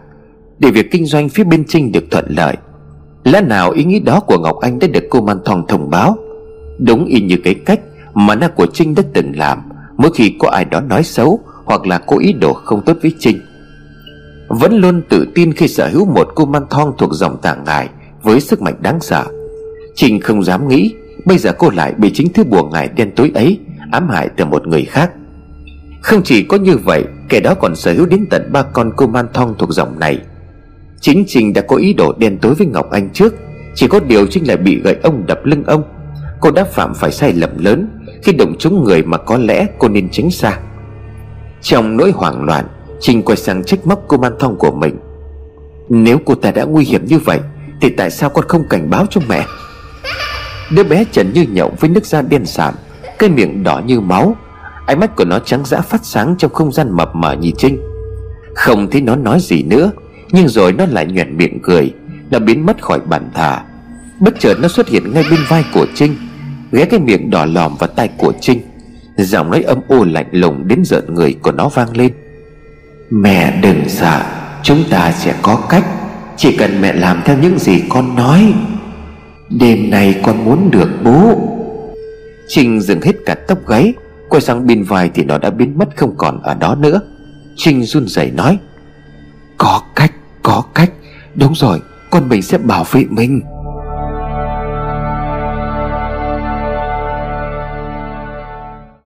Để việc kinh doanh phía bên Trinh được thuận lợi. Lẽ nào ý nghĩ đó của Ngọc Anh đã được cô man thong thông báo? Đúng y như cái cách mà na của Trinh đã từng làm, Mỗi khi có ai đó nói xấu Hoặc là có ý đồ không tốt với Trinh vẫn luôn tự tin khi sở hữu một cô man thong thuộc dòng tạng ngài Với sức mạnh đáng sợ. Trinh không dám nghĩ, Bây giờ cô lại bị chính thứ bùa ngài đen tối ấy Ám hại từ một người khác. Không chỉ có như vậy, Kẻ đó còn sở hữu đến tận ba con cô man thong thuộc dòng này. Chính Trinh đã có ý đồ đen tối với Ngọc Anh trước, Chỉ có điều Trinh lại bị gậy ông đập lưng ông. Cô đã phạm phải sai lầm lớn, Khi động trúng người mà có lẽ cô nên tránh xa. Trong nỗi hoảng loạn Trinh quay sang trách móc cô man thong của mình. Nếu cô ta đã nguy hiểm như vậy, Thì tại sao con không cảnh báo cho mẹ? Đứa bé trần như nhậu với nước da đen sạm, Cái miệng đỏ như máu. Ánh mắt của nó trắng dã phát sáng trong không gian mập mờ nhìn Trinh. Không thấy nó nói gì nữa, Nhưng rồi nó lại nhoẻn miệng cười, Nó biến mất khỏi bàn thờ. Bất chợt nó xuất hiện ngay bên vai của Trinh, Ghé cái miệng đỏ lòm vào tay của Trinh. Giọng nói âm u lạnh lùng đến giận người của nó vang lên. Mẹ đừng sợ Chúng ta sẽ có cách. Chỉ cần mẹ làm theo những gì con nói Đêm nay con muốn được bố. Trinh dừng hết cả tóc gáy Quay sang bên vai thì nó đã biến mất không còn ở đó nữa. Trinh run rẩy nói Có cách, có cách. Đúng rồi, con mình sẽ bảo vệ mình.